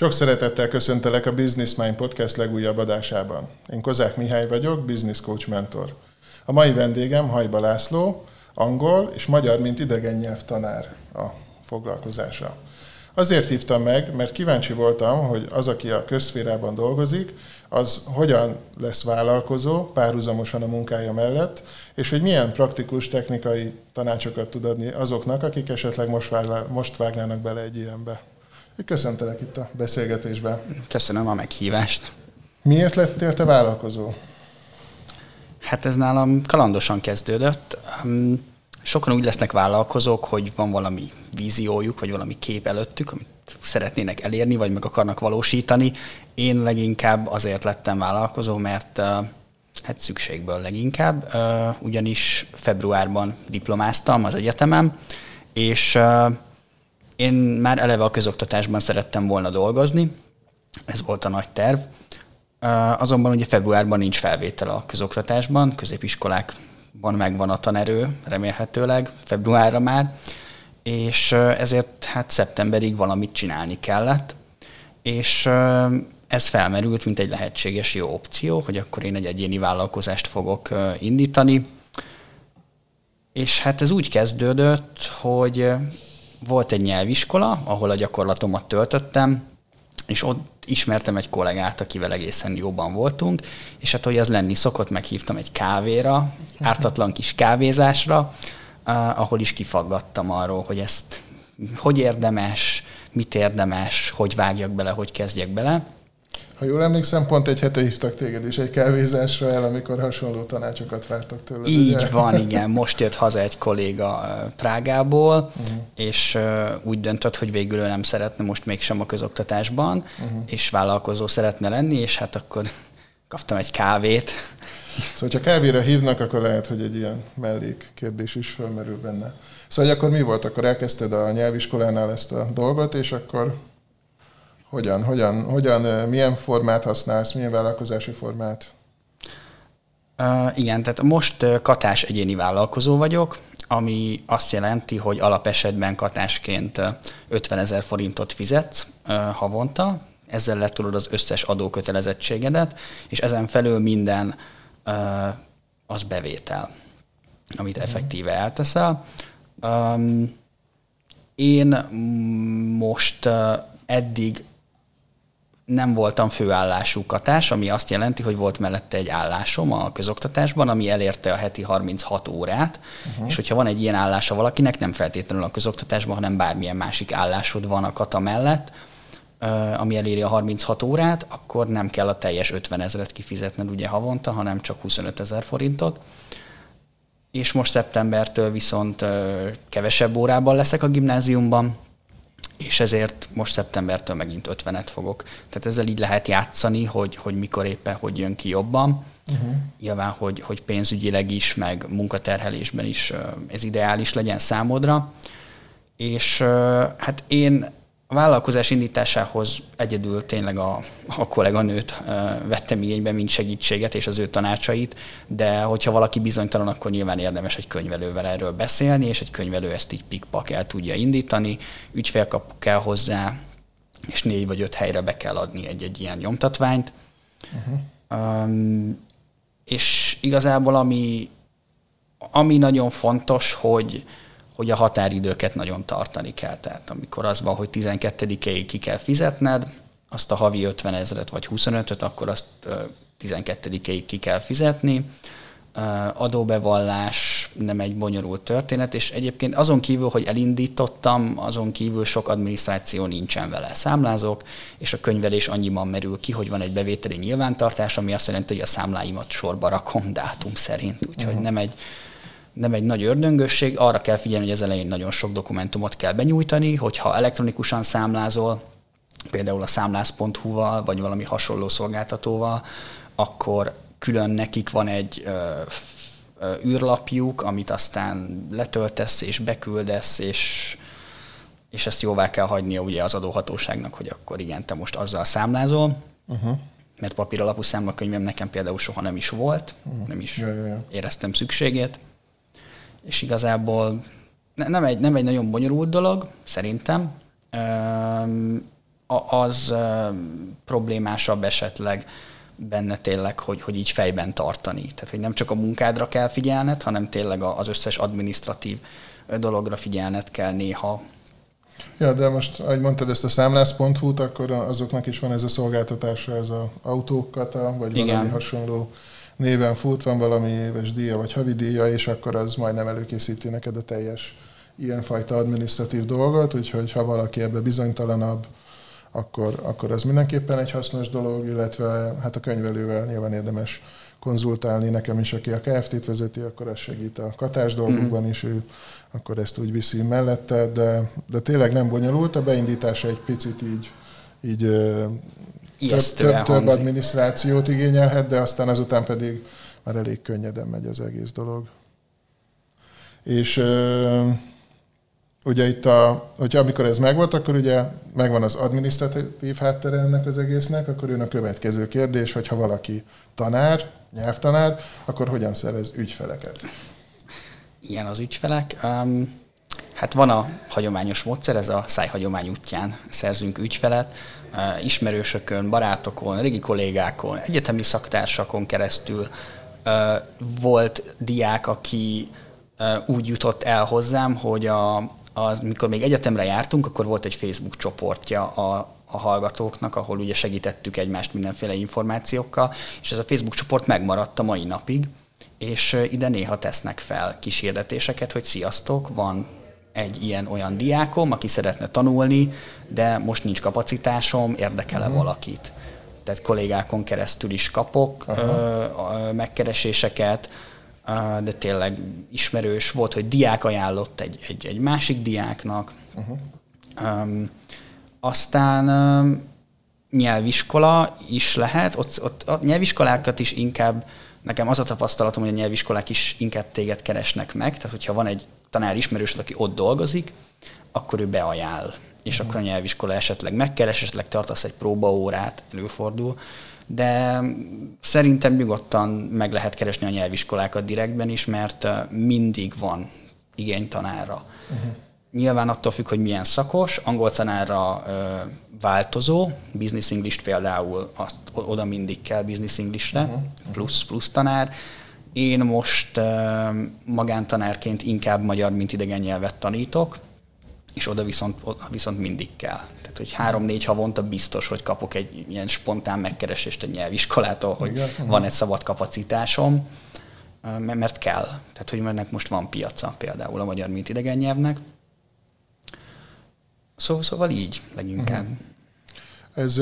Sok szeretettel köszöntelek a Business Mind Podcast legújabb adásában. Én Kozák Mihály vagyok, Business Coach Mentor. A mai vendégem Hajba László, angol és magyar, mint idegen nyelv tanár a foglalkozása. Azért hívtam meg, mert kíváncsi voltam, hogy az, aki a közszférában dolgozik, az hogyan lesz vállalkozó párhuzamosan a munkája mellett, és hogy milyen praktikus technikai tanácsokat tud adni azoknak, akik esetleg most, most vágnának bele egy ilyenbe. Köszöntelek itt a beszélgetésben. Köszönöm a meghívást. Miért lettél te vállalkozó? Hát ez nálam kalandosan kezdődött. Sokan úgy lesznek vállalkozók, hogy van valami víziójuk, vagy valami kép előttük, amit szeretnének elérni, vagy meg akarnak valósítani. Én leginkább azért lettem vállalkozó, mert hát szükségből leginkább, ugyanis februárban diplomáztam az egyetemem, és én már eleve a közoktatásban szerettem volna dolgozni, ez volt a nagy terv. Azonban ugye februárban nincs felvétel a közoktatásban, középiskolákban megvan a tanerő, remélhetőleg februárra már, és ezért hát szeptemberig valamit csinálni kellett, és ez felmerült, mint egy lehetséges jó opció, hogy akkor én egy egyéni vállalkozást fogok indítani, és hát ez úgy kezdődött, hogy volt egy nyelviskola, ahol a gyakorlatomat töltöttem, és ott ismertem egy kollégát, akivel egészen jóban voltunk, és hát, hogy az lenni szokott, meghívtam egy kávéra, ártatlan kis kávézásra, ahol is kifaggattam arról, hogy ezt hogy érdemes, mit érdemes, hogy vágjak bele, hogy kezdjek bele. Ha jól emlékszem, pont egy hete hívtak téged is egy kávézásra el, amikor hasonló tanácsokat vártak tőled. Így ugye? van, igen. Most jött haza egy kolléga Prágából, uh-huh. és úgy döntött, hogy végül ő nem szeretne most mégsem a közoktatásban, uh-huh. és vállalkozó szeretne lenni, és hát akkor kaptam egy kávét. Szóval, ha kávéra hívnak, akkor lehet, hogy egy ilyen mellék kérdés is felmerül benne. Szóval, akkor mi volt? Akkor elkezdted a nyelviskolánál ezt a dolgot, és akkor hogyan, hogyan, hogyan, milyen formát használsz, milyen vállalkozási formát? Uh, igen, tehát most katás egyéni vállalkozó vagyok, ami azt jelenti, hogy alapesetben katásként 50 ezer forintot fizetsz uh, havonta, ezzel letudod az összes adókötelezettségedet, és ezen felül minden uh, az bevétel, amit mhm. effektíve elteszel. Um, én most eddig nem voltam főállású katás, ami azt jelenti, hogy volt mellette egy állásom a közoktatásban, ami elérte a heti 36 órát, uh-huh. és hogyha van egy ilyen állása valakinek, nem feltétlenül a közoktatásban, hanem bármilyen másik állásod van a kata mellett, ami eléri a 36 órát, akkor nem kell a teljes 50 ezeret kifizetned ugye havonta, hanem csak 25 ezer forintot. És most szeptembertől viszont kevesebb órában leszek a gimnáziumban, és ezért most szeptembertől megint 50-et fogok. Tehát ezzel így lehet játszani, hogy, hogy mikor éppen hogy jön ki jobban. Uh-huh. Nyilván, hogy, hogy pénzügyileg is, meg munkaterhelésben is ez ideális legyen számodra. És hát én a vállalkozás indításához egyedül tényleg a, a kolléganőt vettem igénybe, mint segítséget és az ő tanácsait, de hogyha valaki bizonytalan, akkor nyilván érdemes egy könyvelővel erről beszélni, és egy könyvelő ezt így pikpak el tudja indítani, ügyfélkapu kell hozzá, és négy vagy öt helyre be kell adni egy-egy ilyen nyomtatványt. Uh-huh. Um, és igazából ami, ami nagyon fontos, hogy, hogy a határidőket nagyon tartani kell. Tehát amikor az van, hogy 12-ig ki kell fizetned, azt a havi 50 ezeret vagy 25-öt, akkor azt 12-ig ki kell fizetni. Adóbevallás nem egy bonyolult történet, és egyébként azon kívül, hogy elindítottam, azon kívül sok adminisztráció nincsen vele. Számlázok, és a könyvelés annyiban merül ki, hogy van egy bevételi nyilvántartás, ami azt jelenti, hogy a számláimat sorba rakom dátum szerint. Úgyhogy uh-huh. nem egy nem egy nagy ördöngösség, arra kell figyelni, hogy az elején nagyon sok dokumentumot kell benyújtani, hogyha elektronikusan számlázol, például a számlász.hu-val, vagy valami hasonló szolgáltatóval, akkor külön nekik van egy ö, ö, űrlapjuk, amit aztán letöltesz és beküldesz, és, és ezt jóvá kell hagynia ugye az adóhatóságnak, hogy akkor igen, te most azzal számlázol. Uh-huh mert papír alapú számlakönyvem nekem például soha nem is volt, uh-huh. nem is ja, ja, ja. éreztem szükségét és igazából nem egy, nem egy nagyon bonyolult dolog, szerintem. az problémásabb esetleg benne tényleg, hogy, hogy így fejben tartani. Tehát, hogy nem csak a munkádra kell figyelned, hanem tényleg az összes administratív dologra figyelned kell néha. Ja, de most, ahogy mondtad ezt a számlász.hu-t, akkor azoknak is van ez a szolgáltatása, ez az autókat, vagy Igen. valami hasonló néven fut, van valami éves díja, vagy havi díja, és akkor az majdnem előkészíti neked a teljes ilyenfajta administratív dolgot, úgyhogy ha valaki ebbe bizonytalanabb, akkor, akkor az mindenképpen egy hasznos dolog, illetve hát a könyvelővel nyilván érdemes konzultálni. Nekem is, aki a KFT-t vezeti, akkor ez segít a katás dolgokban is, ő akkor ezt úgy viszi mellette, de, de tényleg nem bonyolult, a beindítása egy picit így, így több, több, több adminisztrációt igényelhet, de aztán azután pedig már elég könnyeden megy az egész dolog. És ugye itt, a, hogyha amikor ez megvolt, akkor ugye megvan az adminisztratív háttere ennek az egésznek, akkor jön a következő kérdés, hogy ha valaki tanár, nyelvtanár, akkor hogyan szerez ügyfeleket? Ilyen az ügyfelek. Um, hát van a hagyományos módszer, ez a szájhagyomány útján szerzünk ügyfelet, uh, ismerősökön, barátokon, régi kollégákon, egyetemi szaktársakon keresztül. Uh, volt diák, aki uh, úgy jutott el hozzám, hogy a, az, mikor még egyetemre jártunk, akkor volt egy Facebook csoportja a, a hallgatóknak, ahol ugye segítettük egymást mindenféle információkkal, és ez a Facebook csoport megmaradt a mai napig, és ide néha tesznek fel kis hirdetéseket, hogy sziasztok, van egy ilyen-olyan diákom, aki szeretne tanulni, de most nincs kapacitásom, érdekele uh-huh. valakit. Tehát kollégákon keresztül is kapok uh-huh. megkereséseket, de tényleg ismerős volt, hogy diák ajánlott egy, egy, egy másik diáknak. Uh-huh. Um, aztán um, nyelviskola is lehet, ott, ott a nyelviskolákat is inkább, nekem az a tapasztalatom, hogy a nyelviskolák is inkább téged keresnek meg, tehát hogyha van egy tanár ismerős, aki ott dolgozik, akkor ő beajánl, és uh-huh. akkor a nyelviskola esetleg megkeres, esetleg tartasz egy próbaórát, előfordul, de szerintem nyugodtan meg lehet keresni a nyelviskolákat direktben is, mert mindig van igény tanára. Uh-huh. Nyilván attól függ, hogy milyen szakos, angol tanára ö, változó, business English például, azt, oda mindig kell business Englishre, uh-huh. plusz, plusz tanár. Én most magántanárként inkább magyar, mint idegen nyelvet tanítok, és oda viszont, oda viszont mindig kell hogy három-négy havonta biztos, hogy kapok egy ilyen spontán megkeresést egy nyelviskolától, hogy Igen. van egy szabad kapacitásom, mert kell. Tehát, hogy ennek most van piaca például a magyar, mint idegen nyelvnek. Szóval, szóval így leginkább. Uh-huh. Ez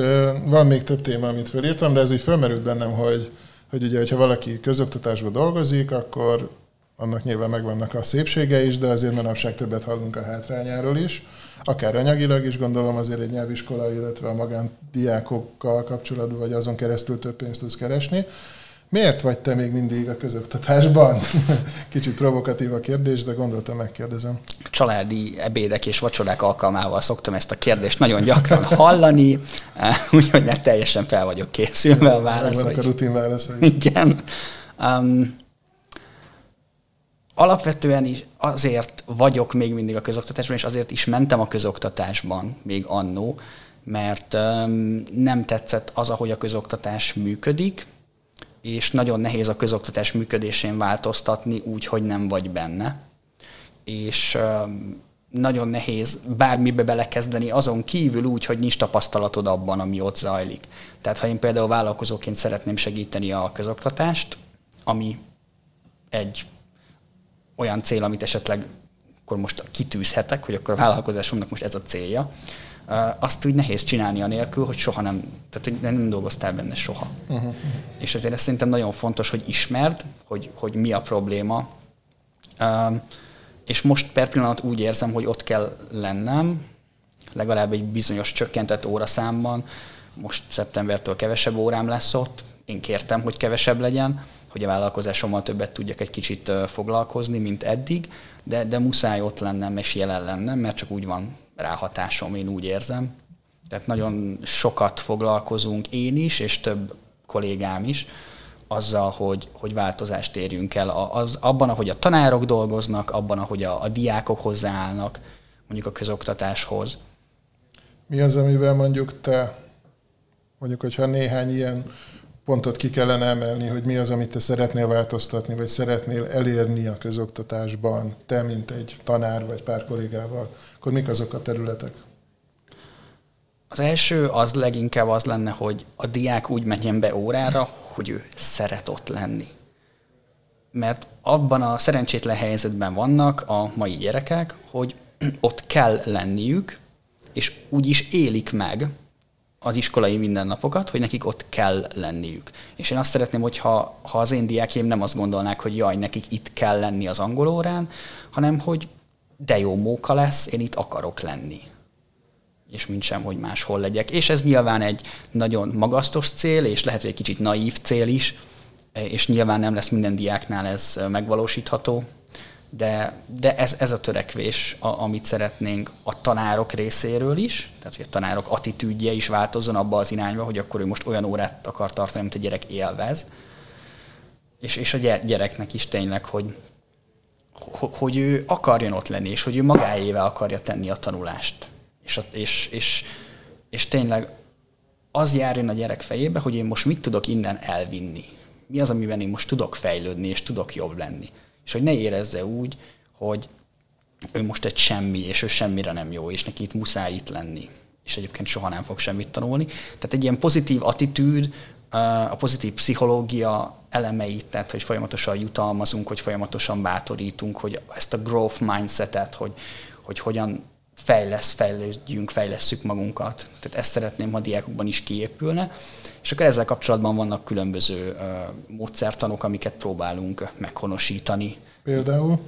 van még több téma, amit fölírtam, de ez úgy fölmerült bennem, hogy, hogy ugye, hogyha valaki közoktatásban dolgozik, akkor annak nyilván megvannak a szépsége is, de azért manapság többet hallunk a hátrányáról is akár anyagilag is gondolom azért egy nyelviskola, illetve a magándiákokkal kapcsolatban, vagy azon keresztül több pénzt tudsz keresni. Miért vagy te még mindig a közoktatásban? Kicsit provokatív a kérdés, de gondoltam megkérdezem. Családi ebédek és vacsorák alkalmával szoktam ezt a kérdést nagyon gyakran hallani, úgyhogy már teljesen fel vagyok készülve a válaszra. Megvannak a rutin válaszai. Igen. Um, alapvetően is azért vagyok még mindig a közoktatásban, és azért is mentem a közoktatásban még annó, mert um, nem tetszett az, ahogy a közoktatás működik, és nagyon nehéz a közoktatás működésén változtatni úgy, hogy nem vagy benne. És nagyon nehéz bármibe belekezdeni azon kívül úgy, hogy nincs tapasztalatod abban, ami ott zajlik. Tehát ha én például vállalkozóként szeretném segíteni a közoktatást, ami egy olyan cél, amit esetleg akkor most kitűzhetek, hogy akkor a vállalkozásomnak most ez a célja, azt úgy nehéz csinálni anélkül, hogy soha nem, tehát hogy nem dolgoztál benne soha. Uh-huh. És ezért ez szerintem nagyon fontos, hogy ismerd, hogy, hogy mi a probléma. És most per pillanat úgy érzem, hogy ott kell lennem, legalább egy bizonyos csökkentett óraszámban, most szeptembertől kevesebb órám lesz ott, én kértem, hogy kevesebb legyen, hogy a vállalkozásommal többet tudjak egy kicsit foglalkozni, mint eddig, de, de muszáj ott lennem és jelen lennem, mert csak úgy van ráhatásom, én úgy érzem. Tehát nagyon sokat foglalkozunk én is, és több kollégám is azzal, hogy, hogy változást érjünk el. Az, abban, ahogy a tanárok dolgoznak, abban, ahogy a, a diákok hozzáállnak mondjuk a közoktatáshoz. Mi az, amivel mondjuk te, mondjuk, hogyha néhány ilyen pontot ki kellene emelni, hogy mi az, amit te szeretnél változtatni, vagy szeretnél elérni a közoktatásban, te, mint egy tanár, vagy pár kollégával, akkor mik azok a területek? Az első az leginkább az lenne, hogy a diák úgy menjen be órára, hogy ő szeret ott lenni. Mert abban a szerencsétlen helyzetben vannak a mai gyerekek, hogy ott kell lenniük, és úgy is élik meg az iskolai mindennapokat, hogy nekik ott kell lenniük. És én azt szeretném, hogyha ha az én diákjaim nem azt gondolnák, hogy jaj, nekik itt kell lenni az angol órán, hanem hogy de jó móka lesz, én itt akarok lenni és mint sem, hogy máshol legyek. És ez nyilván egy nagyon magasztos cél, és lehet, hogy egy kicsit naív cél is, és nyilván nem lesz minden diáknál ez megvalósítható, de, de ez, ez a törekvés, a, amit szeretnénk a tanárok részéről is, tehát hogy a tanárok attitűdje is változzon abba az irányba, hogy akkor ő most olyan órát akar tartani, amit a gyerek élvez, és, és a gyereknek is tényleg, hogy, hogy ő akarjon ott lenni, és hogy ő magáével akarja tenni a tanulást. És, és, és, és tényleg az járjon a gyerek fejébe, hogy én most mit tudok innen elvinni. Mi az, amiben én most tudok fejlődni, és tudok jobb lenni. És hogy ne érezze úgy, hogy ő most egy semmi, és ő semmire nem jó, és neki itt muszáj itt lenni. És egyébként soha nem fog semmit tanulni. Tehát egy ilyen pozitív attitűd, a pozitív pszichológia elemeit, tehát hogy folyamatosan jutalmazunk, hogy folyamatosan bátorítunk, hogy ezt a growth mindsetet, hogy, hogy hogyan fejlesz, fejlődjünk, fejlesszük magunkat. Tehát ezt szeretném, ha diákokban is kiépülne. És akkor ezzel kapcsolatban vannak különböző módszertanok, amiket próbálunk meghonosítani. Például?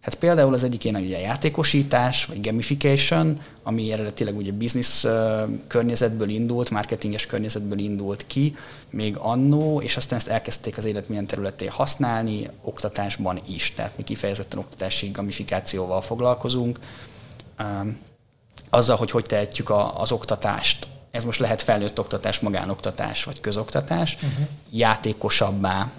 Hát például az egyik ilyen a játékosítás, vagy gamification, ami eredetileg ugye business környezetből indult, marketinges környezetből indult ki, még annó, és aztán ezt elkezdték az élet milyen területén használni, oktatásban is. Tehát mi kifejezetten oktatási gamifikációval foglalkozunk, azzal, hogy hogy tehetjük a, az oktatást, ez most lehet felnőtt oktatás, magánoktatás vagy közoktatás, uh-huh. játékosabbá,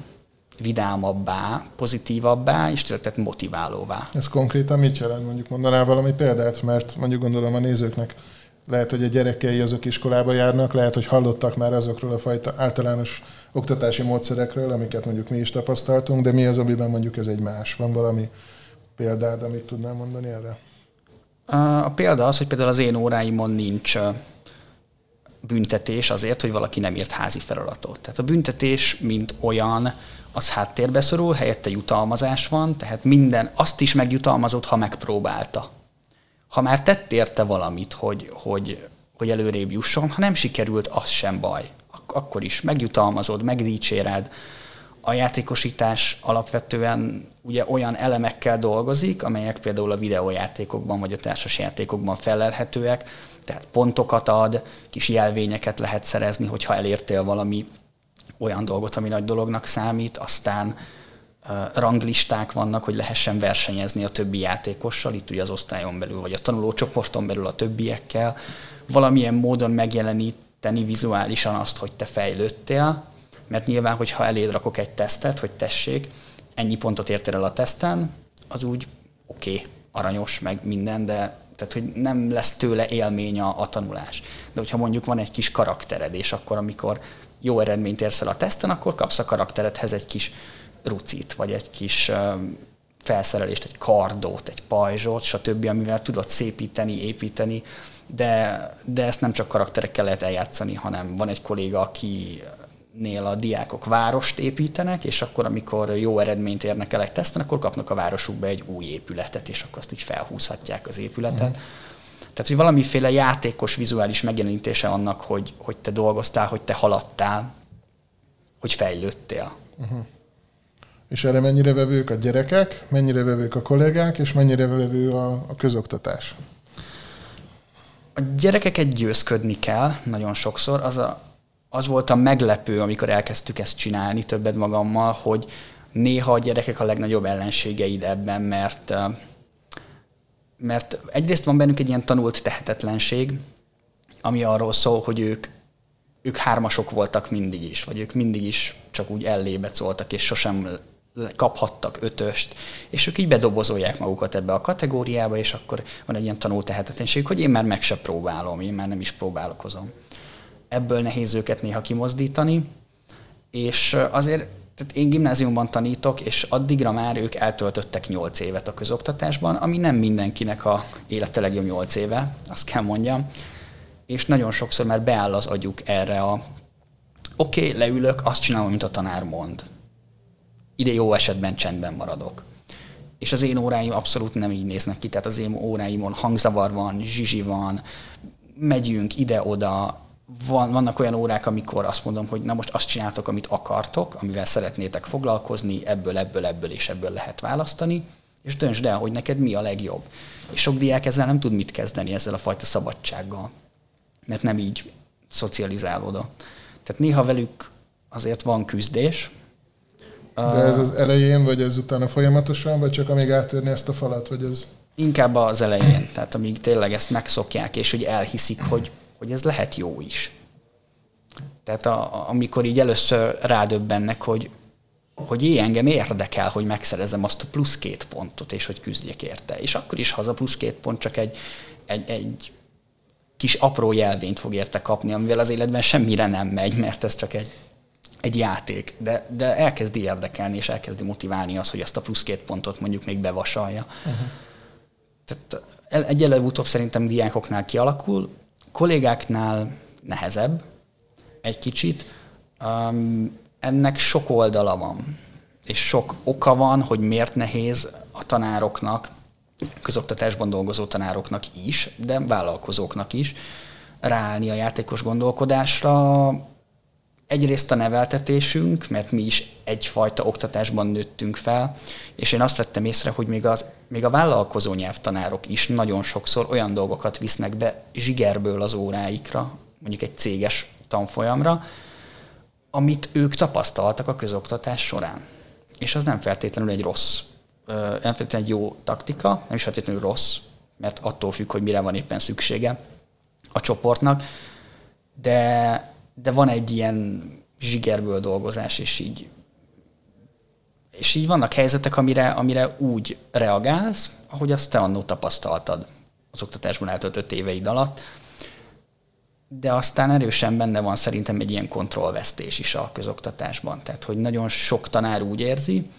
vidámabbá, pozitívabbá, és tehát motiválóvá. Ez konkrétan mit jelent? Mondjuk mondanál valami példát, mert mondjuk gondolom a nézőknek lehet, hogy a gyerekei azok iskolába járnak, lehet, hogy hallottak már azokról a fajta általános oktatási módszerekről, amiket mondjuk mi is tapasztaltunk, de mi az, amiben mondjuk ez egy más? Van valami példád, amit tudnál mondani erre? A példa az, hogy például az én óráimon nincs büntetés azért, hogy valaki nem írt házi feladatot. Tehát a büntetés, mint olyan, az háttérbe szorul, helyette jutalmazás van, tehát minden, azt is megjutalmazott, ha megpróbálta. Ha már tett érte valamit, hogy, hogy, hogy előrébb jusson, ha nem sikerült, az sem baj. Ak- akkor is megjutalmazod, megdicséred, a játékosítás alapvetően ugye olyan elemekkel dolgozik, amelyek például a videójátékokban vagy a társasjátékokban felelhetőek, tehát pontokat ad, kis jelvényeket lehet szerezni, hogyha elértél valami olyan dolgot, ami nagy dolognak számít, aztán ranglisták vannak, hogy lehessen versenyezni a többi játékossal, itt ugye az osztályon belül, vagy a tanulócsoporton belül a többiekkel, valamilyen módon megjeleníteni vizuálisan azt, hogy te fejlődtél, mert nyilván, hogyha eléd rakok egy tesztet, hogy tessék, ennyi pontot értél el a teszten, az úgy oké, okay, aranyos, meg minden, de tehát, hogy nem lesz tőle élmény a, a tanulás. De hogyha mondjuk van egy kis karaktered, és akkor, amikor jó eredményt érsz el a teszten, akkor kapsz a karakteredhez egy kis rucit, vagy egy kis felszerelést, egy kardot, egy pajzsot, stb., amivel tudod szépíteni, építeni, de, de ezt nem csak karakterekkel lehet eljátszani, hanem van egy kolléga, aki nél a diákok várost építenek, és akkor, amikor jó eredményt érnek el egy teszten, akkor kapnak a városukba egy új épületet, és akkor azt így felhúzhatják az épületet. Mm. Tehát, hogy valamiféle játékos vizuális megjelenítése annak, hogy, hogy te dolgoztál, hogy te haladtál, hogy fejlődtél. Uh-huh. És erre mennyire vevők a gyerekek, mennyire vevők a kollégák, és mennyire vevő a, a közoktatás? A gyerekeket győzködni kell nagyon sokszor. Az a, az volt a meglepő, amikor elkezdtük ezt csinálni többet magammal, hogy néha a gyerekek a legnagyobb ellenségeid ebben, mert, mert egyrészt van bennük egy ilyen tanult tehetetlenség, ami arról szól, hogy ők, ők hármasok voltak mindig is, vagy ők mindig is csak úgy ellébe szóltak, és sosem kaphattak ötöst, és ők így bedobozolják magukat ebbe a kategóriába, és akkor van egy ilyen tanultehetetlenség, hogy én már meg se próbálom, én már nem is próbálkozom. Ebből nehéz őket néha kimozdítani, és azért tehát én gimnáziumban tanítok, és addigra már ők eltöltöttek 8 évet a közoktatásban, ami nem mindenkinek a élete legjobb 8 éve, azt kell mondjam. És nagyon sokszor már beáll az agyuk erre a oké, okay, leülök, azt csinálom, amit a tanár mond. Ide jó esetben csendben maradok. És az én óráim abszolút nem így néznek ki, tehát az én óráimon hangzavar van, zsizsi van, megyünk ide-oda, van, vannak olyan órák, amikor azt mondom, hogy na most azt csináltok, amit akartok, amivel szeretnétek foglalkozni, ebből, ebből, ebből és ebből lehet választani, és döntsd el, hogy neked mi a legjobb. És sok diák ezzel nem tud mit kezdeni, ezzel a fajta szabadsággal, mert nem így szocializálódott. Tehát néha velük azért van küzdés. De ez az elején, vagy ez utána folyamatosan, vagy csak amíg átérni ezt a falat, vagy ez... Inkább az elején, tehát amíg tényleg ezt megszokják, és hogy elhiszik, hogy hogy ez lehet jó is. Tehát a, amikor így először rádöbbennek, hogy, hogy én engem érdekel, hogy megszerezem azt a plusz két pontot, és hogy küzdjek érte. És akkor is, ha az a plusz két pont csak egy, egy, egy kis apró jelvényt fog érte kapni, amivel az életben semmire nem megy, mert ez csak egy, egy játék. De, de elkezdi érdekelni, és elkezdi motiválni az, hogy ezt a plusz két pontot mondjuk még bevasalja. Uh-huh. Tehát egy előbb-utóbb szerintem diákoknál kialakul, kollégáknál nehezebb egy kicsit. Um, ennek sok oldala van, és sok oka van, hogy miért nehéz a tanároknak, közoktatásban dolgozó tanároknak is, de vállalkozóknak is ráállni a játékos gondolkodásra. Egyrészt a neveltetésünk, mert mi is egyfajta oktatásban nőttünk fel, és én azt vettem észre, hogy még, az, még a vállalkozó nyelvtanárok is nagyon sokszor olyan dolgokat visznek be zsigerből az óráikra, mondjuk egy céges tanfolyamra, amit ők tapasztaltak a közoktatás során. És az nem feltétlenül egy rossz, nem feltétlenül egy jó taktika, nem is feltétlenül rossz, mert attól függ, hogy mire van éppen szüksége a csoportnak, de, de van egy ilyen zsigerből dolgozás, és így és így vannak helyzetek, amire, amire úgy reagálsz, ahogy azt te annó tapasztaltad az oktatásban eltöltött éveid alatt, de aztán erősen benne van szerintem egy ilyen kontrollvesztés is a közoktatásban. Tehát, hogy nagyon sok tanár úgy érzi,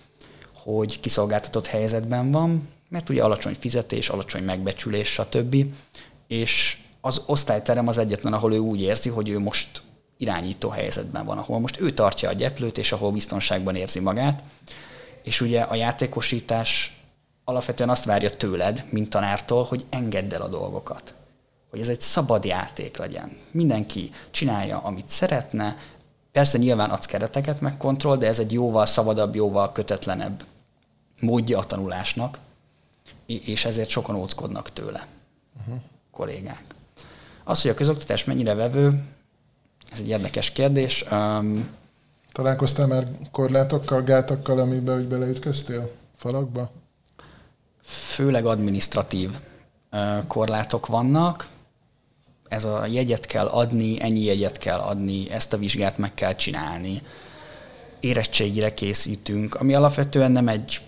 hogy kiszolgáltatott helyzetben van, mert ugye alacsony fizetés, alacsony megbecsülés, stb. És az osztályterem az egyetlen, ahol ő úgy érzi, hogy ő most irányító helyzetben van, ahol most ő tartja a gyeplőt, és ahol biztonságban érzi magát. És ugye a játékosítás alapvetően azt várja tőled, mint tanártól, hogy engedd el a dolgokat. Hogy ez egy szabad játék legyen. Mindenki csinálja, amit szeretne. Persze nyilván adsz kereteket, meg kontroll, de ez egy jóval szabadabb, jóval kötetlenebb módja a tanulásnak, és ezért sokan óckodnak tőle, uh-huh. kollégák. Az, hogy a közoktatás mennyire vevő, ez egy érdekes kérdés. Um, Találkoztál már korlátokkal, gátakkal, amiben úgy beleütköztél falakba? Főleg administratív korlátok vannak. Ez a jegyet kell adni, ennyi jegyet kell adni, ezt a vizsgát meg kell csinálni. Érettségire készítünk, ami alapvetően nem egy,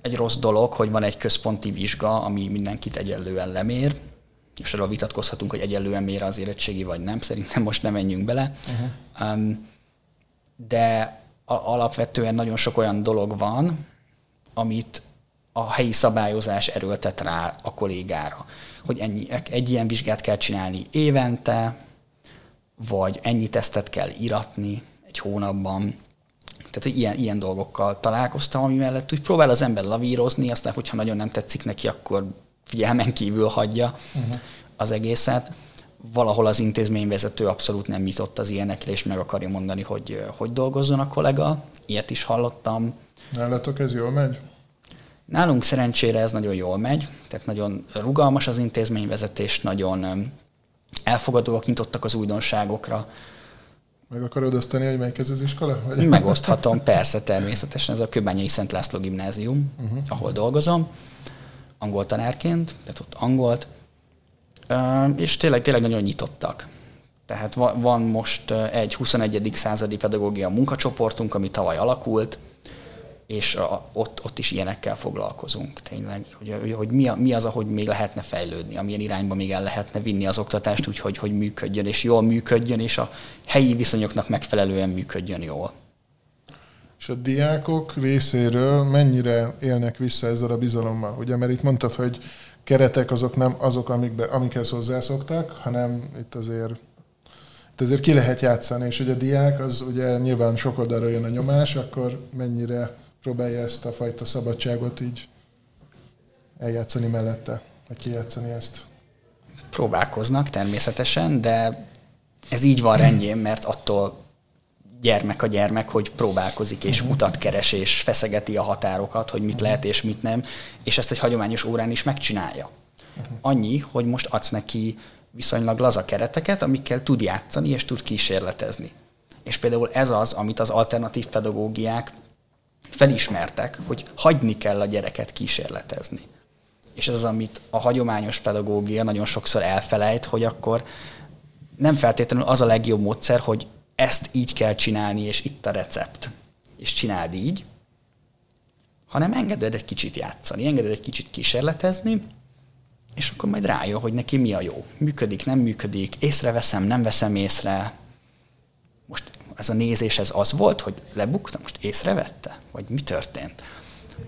egy rossz dolog, hogy van egy központi vizsga, ami mindenkit egyenlően lemér, és arról vitatkozhatunk, hogy egyenlően mér az érettségi, vagy nem. Szerintem most nem menjünk bele. Uh-huh. Um, de alapvetően nagyon sok olyan dolog van, amit a helyi szabályozás erőltet rá a kollégára, hogy ennyi, egy ilyen vizsgát kell csinálni évente, vagy ennyi tesztet kell iratni egy hónapban. Tehát, hogy ilyen, ilyen dolgokkal találkoztam, ami mellett úgy próbál az ember lavírozni, aztán, hogyha nagyon nem tetszik neki, akkor figyelmen kívül hagyja uh-huh. az egészet valahol az intézményvezető abszolút nem nyitott az ilyenekre, és meg akarja mondani, hogy hogy dolgozzon a kollega. Ilyet is hallottam. Nálatok ez jól megy? Nálunk szerencsére ez nagyon jól megy, tehát nagyon rugalmas az intézményvezetés, nagyon elfogadóak, nyitottak az újdonságokra. Meg akarod osztani, hogy melyik ez az iskola? Vagy? Megoszthatom, persze, természetesen. Ez a Köbányai Szent László gimnázium, uh-huh. ahol dolgozom, angol tanárként, tehát ott angolt, és tényleg, tényleg nagyon nyitottak. Tehát van most egy 21. századi pedagógia munkacsoportunk, ami tavaly alakult, és ott, ott is ilyenekkel foglalkozunk tényleg, hogy, hogy mi, mi az, ahogy még lehetne fejlődni, amilyen irányba még el lehetne vinni az oktatást úgy, hogy, hogy működjön, és jól működjön, és a helyi viszonyoknak megfelelően működjön jól. És a diákok részéről mennyire élnek vissza ezzel a bizalommal? Ugye, mert itt mondtad, hogy keretek azok nem azok, amikbe, amikhez hozzászoktak, hanem itt azért itt azért ki lehet játszani, és ugye a diák az ugye nyilván sok oldalra jön a nyomás, akkor mennyire próbálja ezt a fajta szabadságot így eljátszani mellette, vagy kijátszani ezt? Próbálkoznak természetesen, de ez így van rendjén, mert attól gyermek a gyermek, hogy próbálkozik és uh-huh. utat keres és feszegeti a határokat, hogy mit uh-huh. lehet és mit nem, és ezt egy hagyományos órán is megcsinálja. Uh-huh. Annyi, hogy most adsz neki viszonylag laza kereteket, amikkel tud játszani és tud kísérletezni. És például ez az, amit az alternatív pedagógiák felismertek, hogy hagyni kell a gyereket kísérletezni. És ez az, amit a hagyományos pedagógia nagyon sokszor elfelejt, hogy akkor nem feltétlenül az a legjobb módszer, hogy ezt így kell csinálni, és itt a recept, és csináld így, hanem engeded egy kicsit játszani, engeded egy kicsit kísérletezni, és akkor majd rájön, hogy neki mi a jó. Működik, nem működik, észreveszem, nem veszem észre. Most ez a nézés, ez az volt, hogy lebukta, most észrevette? Vagy mi történt?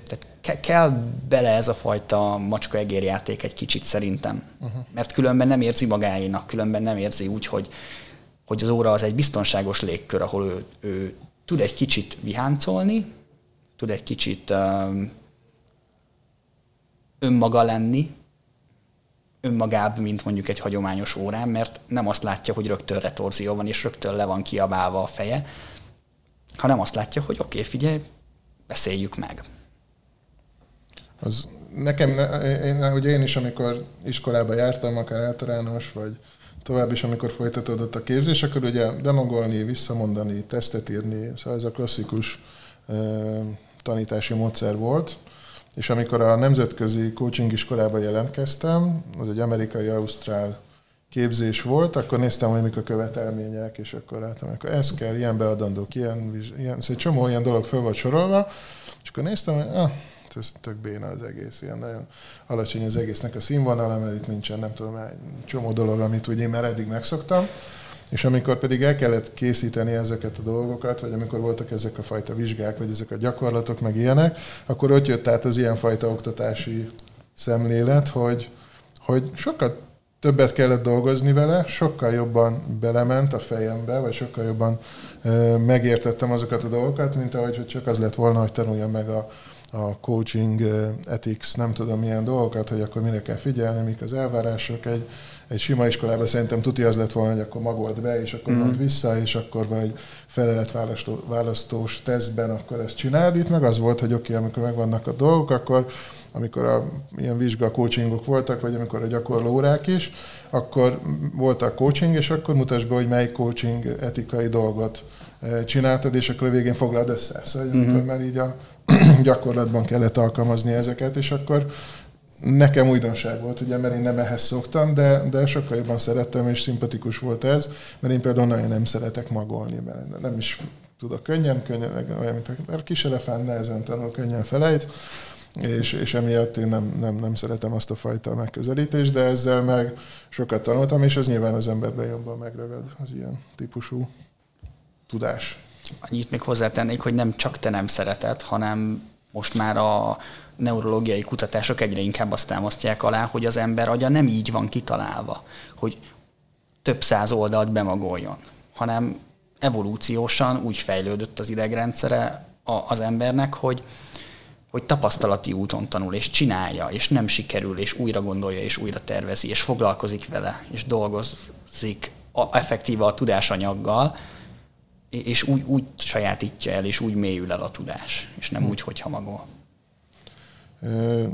Tehát ke- kell bele ez a fajta macska egérjáték egy kicsit szerintem. Uh-huh. Mert különben nem érzi magáénak, különben nem érzi úgy, hogy, hogy az óra az egy biztonságos légkör, ahol ő, ő tud egy kicsit viháncolni, tud egy kicsit um, önmaga lenni, önmagább, mint mondjuk egy hagyományos órán, mert nem azt látja, hogy rögtön retorzió van, és rögtön le van kiabálva a feje, hanem azt látja, hogy oké, okay, figyelj, beszéljük meg. Az nekem, én, ugye én is, amikor iskolába jártam, akár általános, vagy tovább is, amikor folytatódott a képzés, akkor ugye bemagolni, visszamondani, tesztet írni, szóval ez a klasszikus tanítási módszer volt. És amikor a nemzetközi coaching iskolába jelentkeztem, az egy amerikai-ausztrál képzés volt, akkor néztem, hogy mik a követelmények, és akkor láttam, hogy ez kell, ilyen beadandók, ilyen, ilyen szóval egy csomó ilyen dolog föl volt sorolva, és akkor néztem, hogy ah, ez tök béna az egész, ilyen nagyon alacsony az egésznek a színvonala, mert itt nincsen, nem tudom, egy csomó dolog, amit ugye én már eddig megszoktam. És amikor pedig el kellett készíteni ezeket a dolgokat, vagy amikor voltak ezek a fajta vizsgák, vagy ezek a gyakorlatok, meg ilyenek, akkor ott jött át az ilyenfajta oktatási szemlélet, hogy, hogy sokkal többet kellett dolgozni vele, sokkal jobban belement a fejembe, vagy sokkal jobban megértettem azokat a dolgokat, mint ahogy hogy csak az lett volna, hogy tanuljam meg a, a coaching ethics, nem tudom milyen dolgokat, hogy akkor mire kell figyelni, mik az elvárások. Egy, egy sima iskolában szerintem tuti az lett volna, hogy akkor magold be, és akkor mm. mondd vissza, és akkor vagy feleletválasztós tesztben akkor ezt csináld. Itt meg az volt, hogy oké, okay, amikor megvannak a dolgok, akkor amikor a, ilyen vizsga coachingok voltak, vagy amikor a gyakorló órák is, akkor voltak coaching, és akkor mutasd be, hogy melyik coaching etikai dolgot csináltad, és akkor a végén foglald össze. Szóval mm-hmm. amikor már így a gyakorlatban kellett alkalmazni ezeket, és akkor nekem újdonság volt, ugye, mert én nem ehhez szoktam, de, de sokkal jobban szerettem, és szimpatikus volt ez, mert én például nagyon nem szeretek magolni, mert nem is tudok könnyen, könnyen olyan, mint a kis elefánt, nehezen tanul, könnyen felejt, és, és emiatt én nem, nem, nem szeretem azt a fajta megközelítést, de ezzel meg sokat tanultam, és az nyilván az emberben jobban megragad az ilyen típusú tudás. Annyit még hozzátennék, hogy nem csak te nem szereted, hanem most már a neurológiai kutatások egyre inkább azt támasztják alá, hogy az ember agya nem így van kitalálva, hogy több száz oldalt bemagoljon, hanem evolúciósan úgy fejlődött az idegrendszere az embernek, hogy, hogy tapasztalati úton tanul, és csinálja, és nem sikerül, és újra gondolja, és újra tervezi, és foglalkozik vele, és dolgozik a, effektíve a tudásanyaggal, és úgy, úgy sajátítja el, és úgy mélyül el a tudás, és nem hm. úgy, hogy hamagol.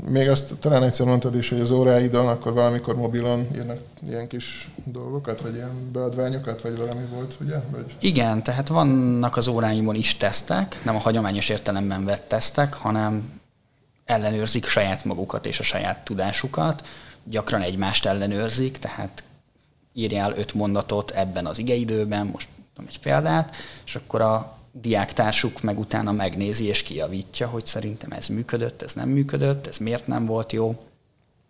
Még azt talán egyszer mondtad is, hogy az óráidon akkor valamikor mobilon írnak ilyen kis dolgokat, vagy ilyen beadványokat, vagy valami volt, ugye? Vagy... Igen, tehát vannak az óráimon is tesztek, nem a hagyományos értelemben vett tesztek, hanem ellenőrzik saját magukat és a saját tudásukat, gyakran egymást ellenőrzik, tehát írjál öt mondatot ebben az igeidőben, most egy példát, és akkor a diáktársuk meg utána megnézi és kijavítja, hogy szerintem ez működött, ez nem működött, ez miért nem volt jó.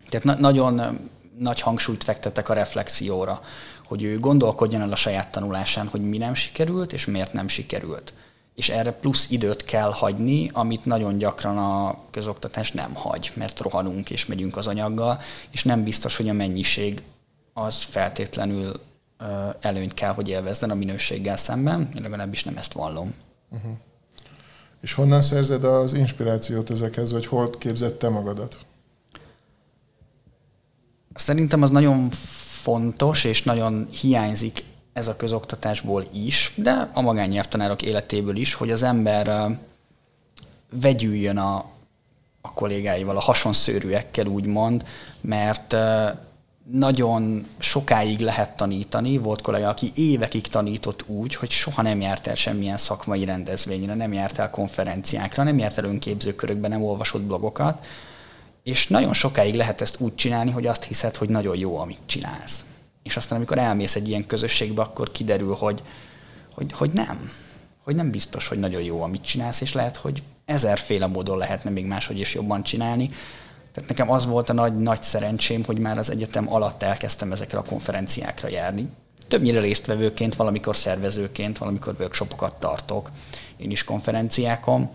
Tehát na- nagyon nagy hangsúlyt fektettek a reflexióra, hogy ő gondolkodjon el a saját tanulásán, hogy mi nem sikerült, és miért nem sikerült. És erre plusz időt kell hagyni, amit nagyon gyakran a közoktatás nem hagy, mert rohanunk és megyünk az anyaggal, és nem biztos, hogy a mennyiség az feltétlenül előnyt kell, hogy élvezzen a minőséggel szemben, én legalábbis nem ezt vallom. Uh-huh. És honnan szerzed az inspirációt ezekhez, vagy hol képzett te magadat? Szerintem az nagyon fontos, és nagyon hiányzik ez a közoktatásból is, de a magánnyelvtanárok életéből is, hogy az ember vegyüljön a, a kollégáival, a hasonszőrűekkel úgymond, mert nagyon sokáig lehet tanítani. Volt kollega, aki évekig tanított úgy, hogy soha nem járt el semmilyen szakmai rendezvényre, nem járt el konferenciákra, nem járt el önképzőkörökbe, nem olvasott blogokat, és nagyon sokáig lehet ezt úgy csinálni, hogy azt hiszed, hogy nagyon jó, amit csinálsz. És aztán, amikor elmész egy ilyen közösségbe, akkor kiderül, hogy, hogy, hogy nem. Hogy nem biztos, hogy nagyon jó, amit csinálsz, és lehet, hogy ezerféle módon lehetne még máshogy is jobban csinálni. Tehát nekem az volt a nagy, nagy szerencsém, hogy már az egyetem alatt elkezdtem ezekre a konferenciákra járni. Többnyire résztvevőként, valamikor szervezőként, valamikor workshopokat tartok, én is konferenciákon,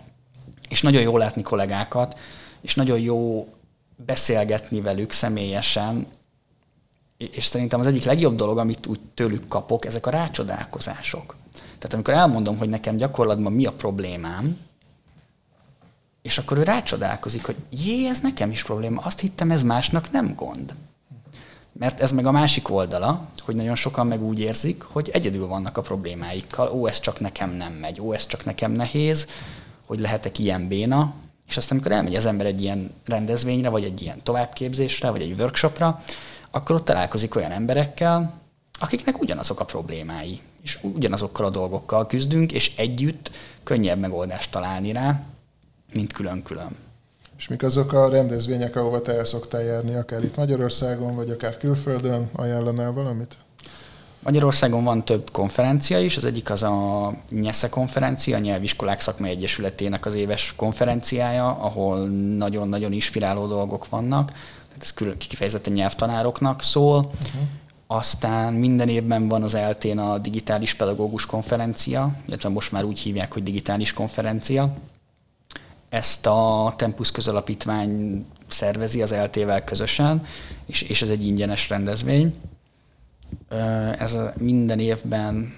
és nagyon jó látni kollégákat, és nagyon jó beszélgetni velük személyesen, és szerintem az egyik legjobb dolog, amit úgy tőlük kapok, ezek a rácsodálkozások. Tehát amikor elmondom, hogy nekem gyakorlatban mi a problémám, és akkor ő rácsodálkozik, hogy jé, ez nekem is probléma, azt hittem, ez másnak nem gond. Mert ez meg a másik oldala, hogy nagyon sokan meg úgy érzik, hogy egyedül vannak a problémáikkal, ó, ez csak nekem nem megy, ó, ez csak nekem nehéz, hogy lehetek ilyen béna, és aztán, amikor elmegy az ember egy ilyen rendezvényre, vagy egy ilyen továbbképzésre, vagy egy workshopra, akkor ott találkozik olyan emberekkel, akiknek ugyanazok a problémái, és ugyanazokkal a dolgokkal küzdünk, és együtt könnyebb megoldást találni rá, mint külön-külön. És mik azok a rendezvények, ahova te el szoktál járni, akár itt Magyarországon, vagy akár külföldön, ajánlanál valamit? Magyarországon van több konferencia is, az egyik az a NYESZE konferencia, a Nyelviskolák Szakmai Egyesületének az éves konferenciája, ahol nagyon-nagyon inspiráló dolgok vannak, tehát ez külön kifejezetten nyelvtanároknak szól. Uh-huh. Aztán minden évben van az eltén a digitális pedagógus konferencia, illetve most már úgy hívják, hogy digitális konferencia. Ezt a Tempus közalapítvány szervezi az eltével közösen, és, és ez egy ingyenes rendezvény. Ez minden évben,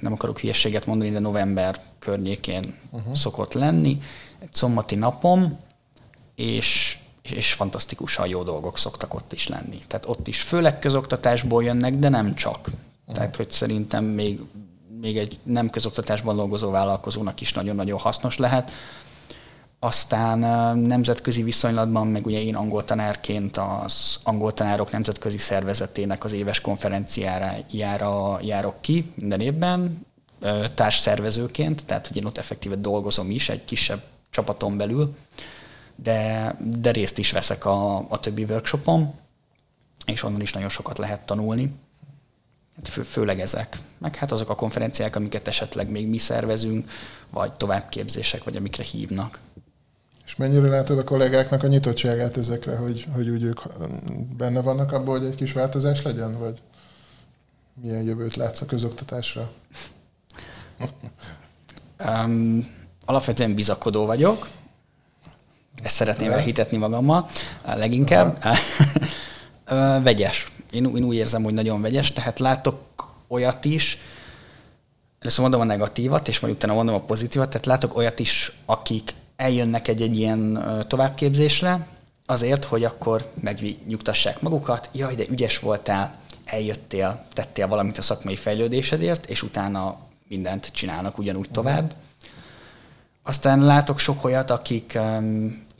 nem akarok hülyességet mondani, de november környékén uh-huh. szokott lenni. Egy szombati napom, és, és fantasztikusan jó dolgok szoktak ott is lenni. Tehát ott is főleg közoktatásból jönnek, de nem csak. Uh-huh. Tehát, hogy szerintem még, még egy nem közoktatásban dolgozó vállalkozónak is nagyon-nagyon hasznos lehet aztán nemzetközi viszonylatban, meg ugye én angol tanárként az angol tanárok nemzetközi szervezetének az éves konferenciára jára, járok ki minden évben, társszervezőként, tehát hogy én ott effektíve dolgozom is egy kisebb csapaton belül, de, de részt is veszek a, a többi workshopon, és onnan is nagyon sokat lehet tanulni. Hát fő, főleg ezek. Meg hát azok a konferenciák, amiket esetleg még mi szervezünk, vagy továbbképzések, vagy amikre hívnak. Mennyire látod a kollégáknak a nyitottságát ezekre, hogy, hogy úgy ők benne vannak abból, hogy egy kis változás legyen, vagy milyen jövőt látsz a közoktatásra? um, alapvetően bizakodó vagyok. Ezt szeretném elhitetni magammal leginkább. vegyes. Én, én úgy érzem, hogy nagyon vegyes, tehát látok olyat is, először mondom a negatívat, és majd utána mondom a pozitívat, tehát látok olyat is, akik eljönnek egy-egy ilyen továbbképzésre, azért, hogy akkor megnyugtassák magukat, jaj, de ügyes voltál, eljöttél, tettél valamit a szakmai fejlődésedért, és utána mindent csinálnak ugyanúgy tovább. Aztán látok sok olyat, akik,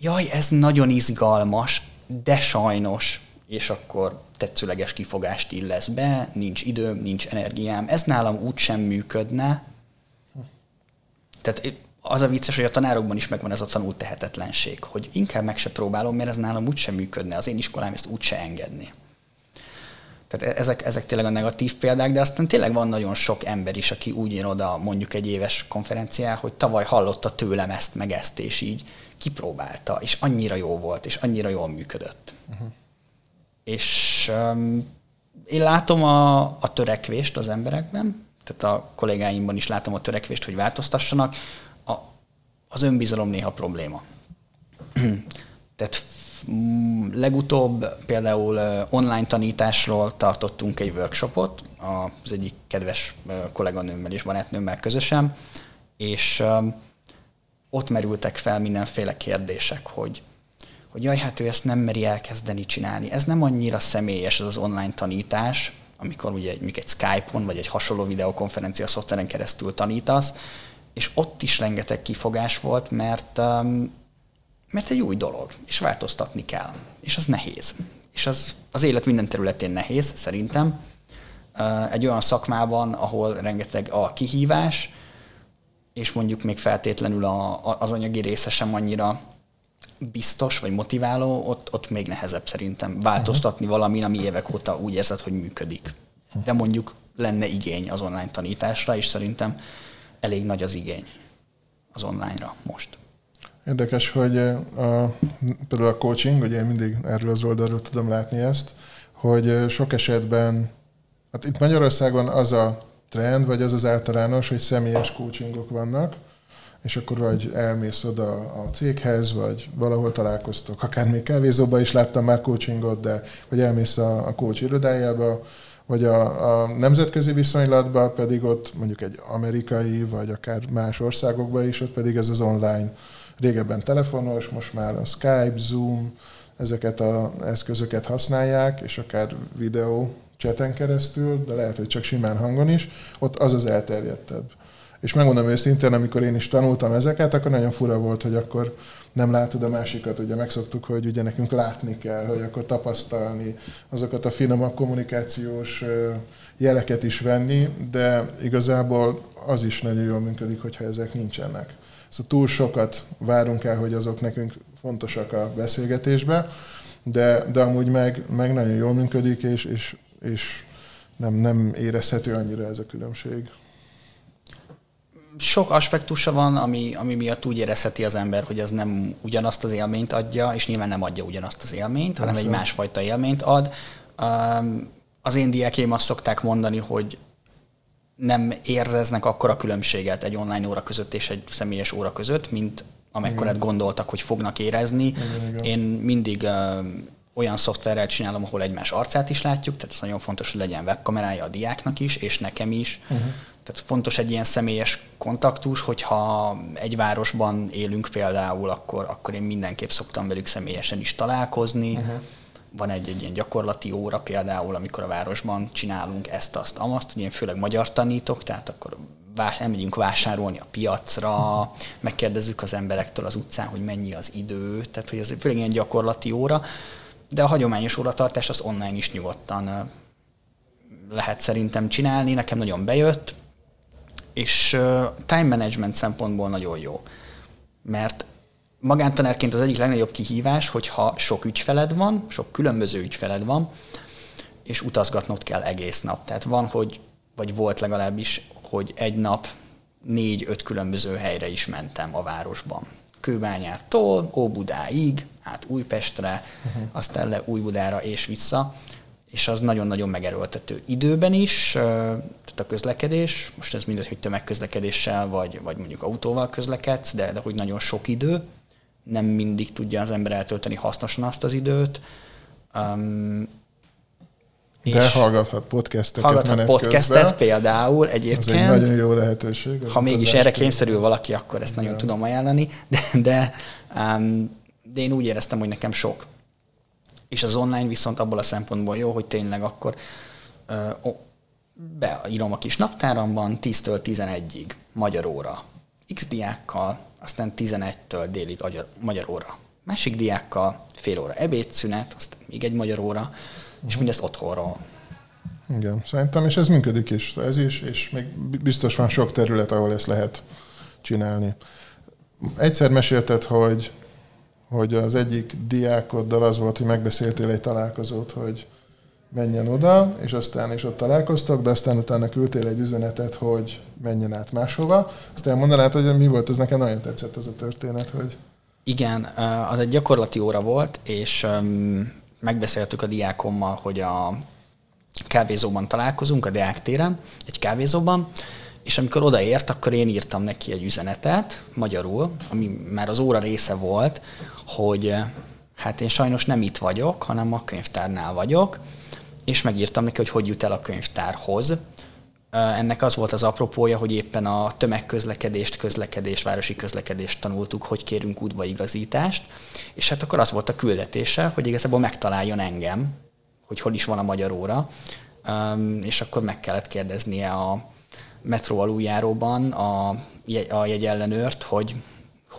jaj, ez nagyon izgalmas, de sajnos, és akkor tetszőleges kifogást illesz be, nincs időm, nincs energiám, ez nálam úgy sem működne. Tehát az a vicces, hogy a tanárokban is megvan ez a tanult tehetetlenség, hogy inkább meg se próbálom, mert ez nálam úgysem működne, az én iskolám ezt úgyse engedni. Tehát e- ezek, ezek tényleg a negatív példák, de aztán tényleg van nagyon sok ember is, aki úgy jön oda mondjuk egy éves konferencián, hogy tavaly hallotta tőlem ezt, meg ezt, és így kipróbálta, és annyira jó volt, és annyira jól működött. Uh-huh. És um, én látom a, a törekvést az emberekben, tehát a kollégáimban is látom a törekvést, hogy változtassanak. Az önbizalom néha probléma. tehát legutóbb például online tanításról tartottunk egy workshopot, az egyik kedves kolléganőmmel és barátnőmmel közösen, és ott merültek fel mindenféle kérdések, hogy, hogy jaj, hát ő ezt nem meri elkezdeni csinálni. Ez nem annyira személyes, ez az online tanítás, amikor ugye egy, egy Skype-on vagy egy hasonló videokonferencia szoftveren keresztül tanítasz, és ott is rengeteg kifogás volt, mert, um, mert egy új dolog, és változtatni kell. És az nehéz. És az az élet minden területén nehéz, szerintem. Uh, egy olyan szakmában, ahol rengeteg a kihívás, és mondjuk még feltétlenül a, a, az anyagi része sem annyira biztos vagy motiváló, ott, ott még nehezebb szerintem változtatni uh-huh. valamin, ami évek óta úgy érzed, hogy működik. De mondjuk lenne igény az online tanításra, és szerintem elég nagy az igény az online-ra most. Érdekes, hogy a, például a coaching, ugye én mindig erről az oldalról tudom látni ezt, hogy sok esetben, hát itt Magyarországon az a trend, vagy az az általános, hogy személyes coachingok vannak, és akkor vagy elmész oda a céghez, vagy valahol találkoztok, akár még kávézóba is láttam már coachingot, de vagy elmész a, a coach irodájába, vagy a, a nemzetközi viszonylatban pedig ott mondjuk egy amerikai, vagy akár más országokban is, ott pedig ez az online, régebben telefonos, most már a Skype, Zoom, ezeket az eszközöket használják, és akár videó cseten keresztül, de lehet, hogy csak simán hangon is, ott az az elterjedtebb. És megmondom őszintén, amikor én is tanultam ezeket, akkor nagyon fura volt, hogy akkor nem látod a másikat. Ugye megszoktuk, hogy ugye nekünk látni kell, hogy akkor tapasztalni, azokat a finomabb kommunikációs jeleket is venni, de igazából az is nagyon jól működik, hogyha ezek nincsenek. Szóval túl sokat várunk el, hogy azok nekünk fontosak a beszélgetésbe, de, de amúgy meg, meg nagyon jól működik, és, és, és nem, nem érezhető annyira ez a különbség sok aspektusa van, ami, ami miatt úgy érezheti az ember, hogy az nem ugyanazt az élményt adja, és nyilván nem adja ugyanazt az élményt, hanem egy másfajta élményt ad. Az én diákjaim azt szokták mondani, hogy nem érzeznek akkora különbséget egy online óra között és egy személyes óra között, mint amekkorát gondoltak, hogy fognak érezni. Igen, igen. Én mindig uh, olyan szoftverrel csinálom, ahol egymás arcát is látjuk, tehát ez nagyon fontos, hogy legyen webkamerája a diáknak is, és nekem is. Uh-huh. Tehát fontos egy ilyen személyes kontaktus, hogyha egy városban élünk például, akkor, akkor én mindenképp szoktam velük személyesen is találkozni. Uh-huh. Van egy, egy ilyen gyakorlati óra például, amikor a városban csinálunk ezt, azt, amazt, ugye én főleg magyar tanítok, tehát akkor elmegyünk vásárolni a piacra, megkérdezzük az emberektől az utcán, hogy mennyi az idő, tehát hogy ez főleg ilyen gyakorlati óra, de a hagyományos óratartás az online is nyugodtan lehet szerintem csinálni, nekem nagyon bejött, és time management szempontból nagyon jó. Mert magántanárként az egyik legnagyobb kihívás, hogyha sok ügyfeled van, sok különböző ügyfeled van, és utazgatnod kell egész nap. Tehát van, hogy, vagy volt legalábbis, hogy egy nap négy-öt különböző helyre is mentem a városban. Kőbányától Óbudáig, át Újpestre, uh-huh. aztán le Újbudára és vissza és az nagyon-nagyon megerőltető időben is, tehát a közlekedés, most ez mindegy, hogy tömegközlekedéssel, vagy, vagy mondjuk autóval közlekedsz, de, de hogy nagyon sok idő, nem mindig tudja az ember eltölteni hasznosan azt az időt. Um, de hallgathat podcasteket Hallgathat podcastet közben. például egyébként. Ez egy nagyon jó lehetőség. Ha mégis erre kényszerül valaki, akkor ezt nagyon tudom ajánlani, de, de, um, de én úgy éreztem, hogy nekem sok és az online viszont abból a szempontból jó, hogy tényleg akkor uh, beírom a kis naptáramban 10-től 11-ig magyar óra. X diákkal, aztán 11-től délig magyar óra. Másik diákkal fél óra ebédszünet, aztán még egy magyar óra, uh-huh. és mhm. mindezt otthonról. Igen, szerintem, és ez működik is, ez is, és még biztos van sok terület, ahol ezt lehet csinálni. Egyszer mesélted, hogy hogy az egyik diákoddal az volt, hogy megbeszéltél egy találkozót, hogy menjen oda, és aztán is ott találkoztak, de aztán utána küldtél egy üzenetet, hogy menjen át máshova. Aztán mondanád, hogy mi volt, ez nekem nagyon tetszett az a történet, hogy... Igen, az egy gyakorlati óra volt, és megbeszéltük a diákommal, hogy a kávézóban találkozunk, a Deák téren, egy kávézóban, és amikor odaért, akkor én írtam neki egy üzenetet, magyarul, ami már az óra része volt, hogy hát én sajnos nem itt vagyok, hanem a könyvtárnál vagyok, és megírtam neki, hogy hogy jut el a könyvtárhoz. Ennek az volt az apropója, hogy éppen a tömegközlekedést, közlekedést, városi közlekedést tanultuk, hogy kérünk útbaigazítást, és hát akkor az volt a küldetése, hogy igazából megtaláljon engem, hogy hol is van a magyar óra, és akkor meg kellett kérdeznie a metró aluljáróban a, a jegyellenőrt, hogy